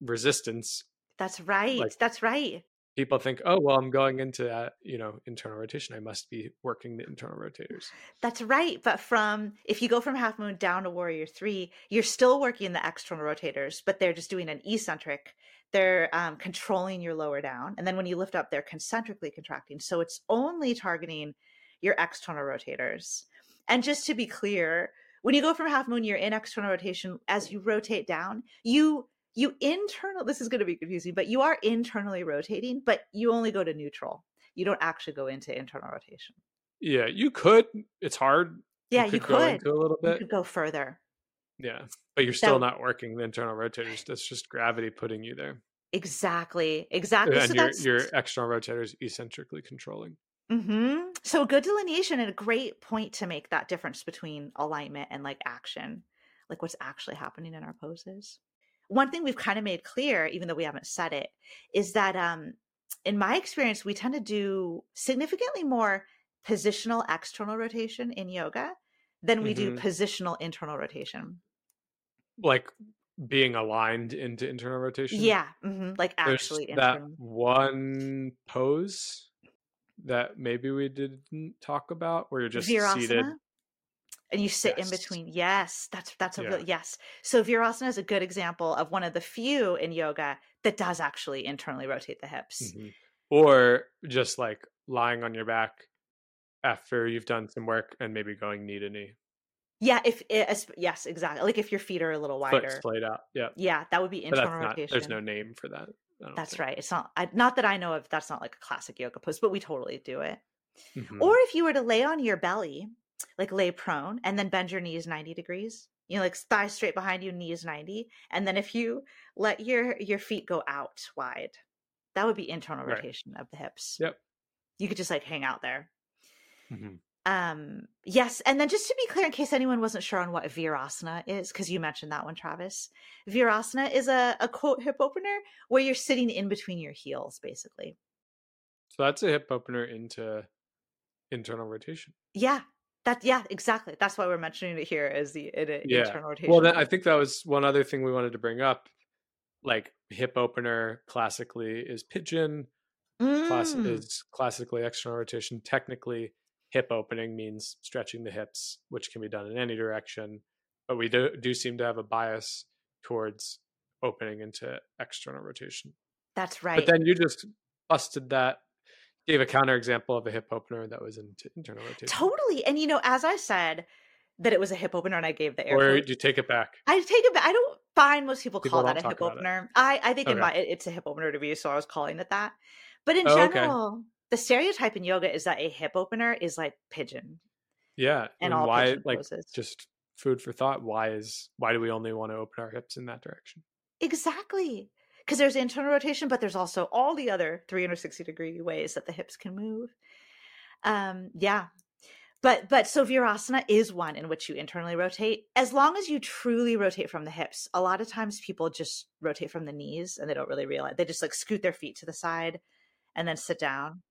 Speaker 2: resistance.
Speaker 1: That's right.
Speaker 2: like-
Speaker 1: That's right.
Speaker 2: People think, oh well, I'm going into that, you know, internal rotation. I must be working the internal rotators.
Speaker 1: That's right. But from if you go from half moon down to warrior three, you're still working the external rotators, but they're just doing an eccentric. They're um, controlling your lower down. And then when you lift up, they're concentrically contracting. So it's only targeting your external rotators. And just to be clear, when you go from half moon, you're in external rotation. As you rotate down, you you internal this is going to be confusing, but you are internally rotating, but you only go to neutral. You don't actually go into internal rotation.
Speaker 2: Yeah, you could. It's hard.
Speaker 1: Yeah, you
Speaker 2: go
Speaker 1: could.
Speaker 2: into a little bit You
Speaker 1: could go further.
Speaker 2: Yeah, but you're still not working the internal rotators. That's just gravity putting you there,
Speaker 1: Exactly. Exactly.
Speaker 2: and
Speaker 1: so
Speaker 2: your
Speaker 1: that's
Speaker 2: your external rotators eccentrically controlling.
Speaker 1: hmm so good delineation and a great point to make that difference between alignment and like action, like what's actually happening in our poses. One thing we've kind of made clear, even though we haven't said it, is that um, in my experience, we tend to do significantly more positional external rotation in yoga than we do
Speaker 2: Mhm.
Speaker 1: positional internal rotation.
Speaker 2: Like being aligned into internal rotation.
Speaker 1: Yeah, hmm like
Speaker 2: There's
Speaker 1: actually
Speaker 2: that
Speaker 1: internal.
Speaker 2: one pose that maybe we didn't talk about where you're just seated.
Speaker 1: And you sit in between yes that's that's a
Speaker 2: Yeah.
Speaker 1: real yes so virasana is a good example of one of the few in yoga that does actually internally rotate the hips
Speaker 2: Mhm. Or just like lying on your back after you've done some work and maybe going knee to knee,
Speaker 1: yeah if it, yes exactly like if your feet are a little wider
Speaker 2: played out. Yeah,
Speaker 1: yeah that would be internal
Speaker 2: not.
Speaker 1: rotation
Speaker 2: There's no name for that.
Speaker 1: That's
Speaker 2: think.
Speaker 1: right it's not I, not that i know of that's not like a classic yoga pose but we totally do it
Speaker 2: Mhm.
Speaker 1: Or if you were to lay on your belly, like lay prone and then bend your knees 90 degrees, you know, like thighs straight behind you, knees 90. And then if you let your your feet go out wide, that would be internal
Speaker 2: Right.
Speaker 1: rotation of the hips.
Speaker 2: Yep.
Speaker 1: You could just like hang out there.
Speaker 2: Mhm.
Speaker 1: Um, yes, and then just to be clear, in case anyone wasn't sure on what Virasana is, because you mentioned that one, Travis. Virasana is a, a quote hip opener where you're sitting in between your heels, basically.
Speaker 2: So that's a hip opener into internal rotation.
Speaker 1: Yeah, that yeah, exactly. That's why we're mentioning it here as the in
Speaker 2: Yeah.
Speaker 1: internal rotation.
Speaker 2: Well, then I think that was one other thing we wanted to bring up. Like hip opener classically is pigeon, class
Speaker 1: Mm,
Speaker 2: is classically external rotation. Technically, hip opening means stretching the hips, which can be done in any direction. But we do, do seem to have a bias towards opening into external rotation.
Speaker 1: that's right.
Speaker 2: But then you just busted that, gave a counterexample of a hip opener that was into internal rotation.
Speaker 1: totally. And you know, as I said that it was a hip opener, and I gave the air.
Speaker 2: Or do you take it back?
Speaker 1: I take it back. I don't find most people
Speaker 2: People
Speaker 1: call that a hip
Speaker 2: it.
Speaker 1: opener. I, I think in
Speaker 2: Okay.
Speaker 1: my it's a hip opener to me, so I was calling it that. But in
Speaker 2: Oh, okay.
Speaker 1: general, the stereotype in yoga is that a hip opener is like pigeon
Speaker 2: Yeah.
Speaker 1: and
Speaker 2: and
Speaker 1: all
Speaker 2: why, like,
Speaker 1: poses.
Speaker 2: just food for thought. Why is why do we only want to open our hips in that direction?
Speaker 1: Exactly. Because there's internal rotation, but there's also all the other 360 degree ways that the hips can move. Um, yeah. But but so Virasana is one in which you internally rotate. As long as you truly rotate from the hips, a lot of times people just rotate from the knees and they don't really realize they just like scoot their feet to the side and then sit down.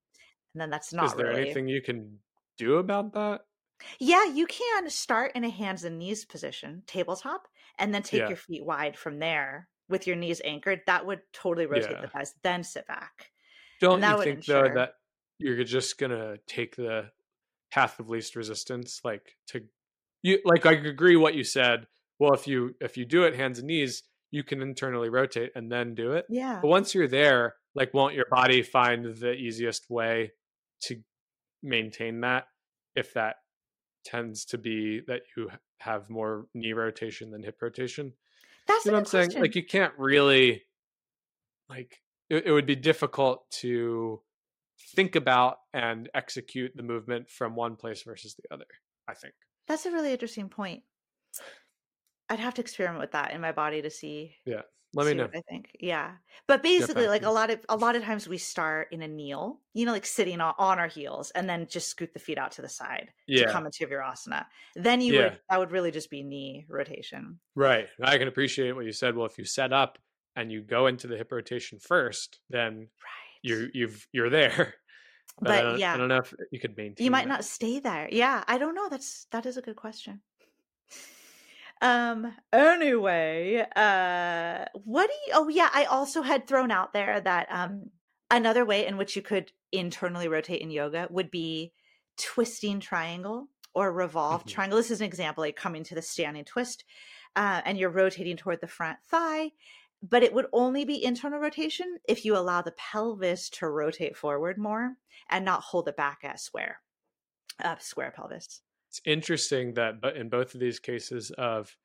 Speaker 1: And then that's not
Speaker 2: is there
Speaker 1: really
Speaker 2: anything you can do about that?
Speaker 1: Yeah, you can start in a hands and knees position, tabletop, and then take
Speaker 2: Yeah.
Speaker 1: your feet wide from there with your knees anchored. That would totally rotate
Speaker 2: Yeah.
Speaker 1: the thighs. Then sit back.
Speaker 2: Don't you think though that you're just gonna take the path of least resistance, like to you like I agree what you said. Well, if you if you do it hands and knees, you can internally rotate and then do it.
Speaker 1: Yeah.
Speaker 2: But once you're there, like won't your body find the easiest way to maintain that if that tends to be that you have more knee rotation than hip rotation?
Speaker 1: That's
Speaker 2: you know what I'm
Speaker 1: good
Speaker 2: saying? Like you can't really like it, it would be difficult to think about and execute the movement from one place versus the other, I think.
Speaker 1: That's a really interesting point. I'd have to experiment with that in my body to see.
Speaker 2: Let me know.
Speaker 1: I think. Yeah. But basically, like a lot of a lot of times we start in a kneel, you know, like sitting on, on our heels, and then just scoot the feet out to the side to come into virasana. Then you
Speaker 2: Yeah.
Speaker 1: would that would really just be knee rotation.
Speaker 2: Right. I can appreciate what you said. Well, if you set up and you go into the hip rotation first, then
Speaker 1: Right.
Speaker 2: you're you've you're there. But,
Speaker 1: But,
Speaker 2: don't,
Speaker 1: yeah.
Speaker 2: I don't know if you could maintain.
Speaker 1: you might
Speaker 2: that.
Speaker 1: not stay there yeah i don't know that's that is a good question um anyway uh what do you oh yeah i also had thrown out there that um another way in which you could internally rotate in yoga would be twisting triangle or revolve
Speaker 2: Mhm.
Speaker 1: triangle this is an example like coming to the standing twist uh, and you're rotating toward the front thigh but it would only be internal rotation if you allow the pelvis to rotate forward more and not hold it back as square uh, square pelvis
Speaker 2: It's interesting that, but in both of these cases of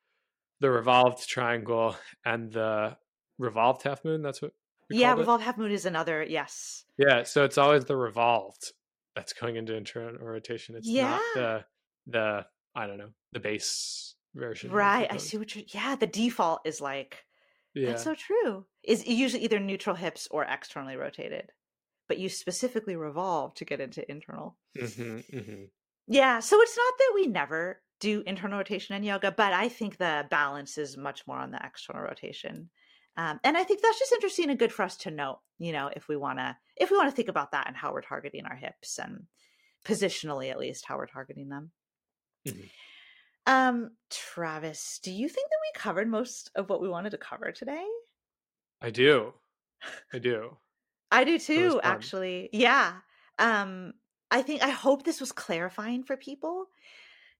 Speaker 2: the revolved triangle and the revolved half moon, that's what.
Speaker 1: yeah
Speaker 2: revolved it?
Speaker 1: half moon is another yes
Speaker 2: Yeah, so it's always the revolved that's going into internal rotation. It's not the the I don't know the base version.
Speaker 1: right i see what you're yeah the default is like
Speaker 2: Yeah,
Speaker 1: that's so true is usually either neutral hips or externally rotated but you specifically revolve to get into internal
Speaker 2: hmm hmm
Speaker 1: Yeah, so it's not that we never do internal rotation in yoga, but I think the balance is much more on the external rotation. Um, and I think that's just interesting and good for us to know, you know, if we want to if we want to think about that and how we're targeting our hips and positionally at least how we're targeting them.
Speaker 2: Mhm.
Speaker 1: Um, Travis, do you think that we covered most of what we wanted to cover today?
Speaker 2: I do, I do.
Speaker 1: I do too, actually. Yeah. Um, I think I hope this was clarifying for people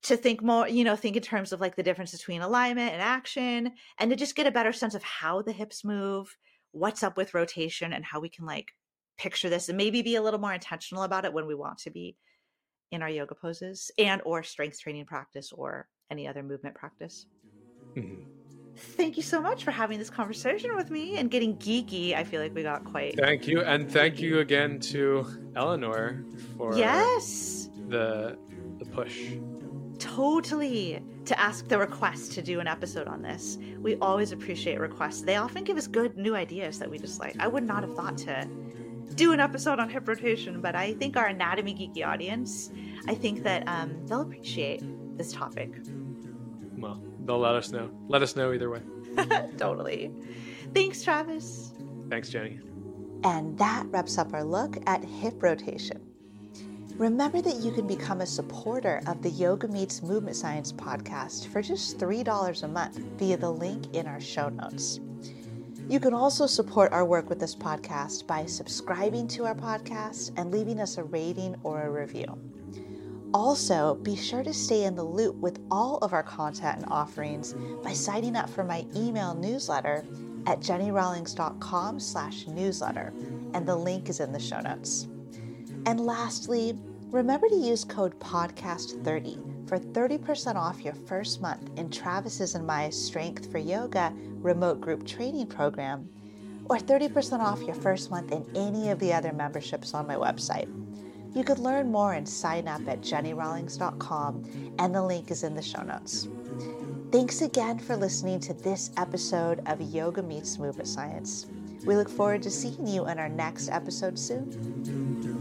Speaker 1: to think more, you know, think in terms of like the difference between alignment and action and to just get a better sense of how the hips move, what's up with rotation and how we can like picture this and maybe be a little more intentional about it when we want to be in our yoga poses and or strength training practice or any other movement practice.
Speaker 2: Mhm.
Speaker 4: Thank you so much for having this conversation with me and getting geeky. I feel like we got quite.
Speaker 2: Thank you, and thank you again to Eleanor for
Speaker 4: yes
Speaker 2: the the push.
Speaker 4: Totally to ask the request to do an episode on this. We always appreciate requests. They often give us good new ideas that we just like. I would not have thought to do an episode on hip rotation, but I think our anatomy geeky audience, I think that um, they'll appreciate this topic.
Speaker 2: Well, they'll let us know. Let us know either way.
Speaker 4: totally. Thanks, Travis.
Speaker 2: Thanks, Jenni.
Speaker 1: And that wraps up our look at hip rotation. Remember that you can become a supporter of the Yoga Meets Movement Science podcast for just $3 a month via the link in our show notes. You can also support our work with this podcast by subscribing to our podcast and leaving us a rating or a review. Also, be sure to stay in the loop with all of our content and offerings by signing up for my email newsletter at jennirawlings.com slash newsletter, and the link is in the show notes. And lastly, remember to use code PODCAST30 for 30% off your first month in Travis's and my Strength for Yoga remote group training program, or 30% off your first month in any of the other memberships on my website. You could learn more and sign up at jennirawlings.com, and the link is in the show notes. Thanks again for listening to this episode of Yoga Meets Movement Science. We look forward to seeing you in our next episode soon.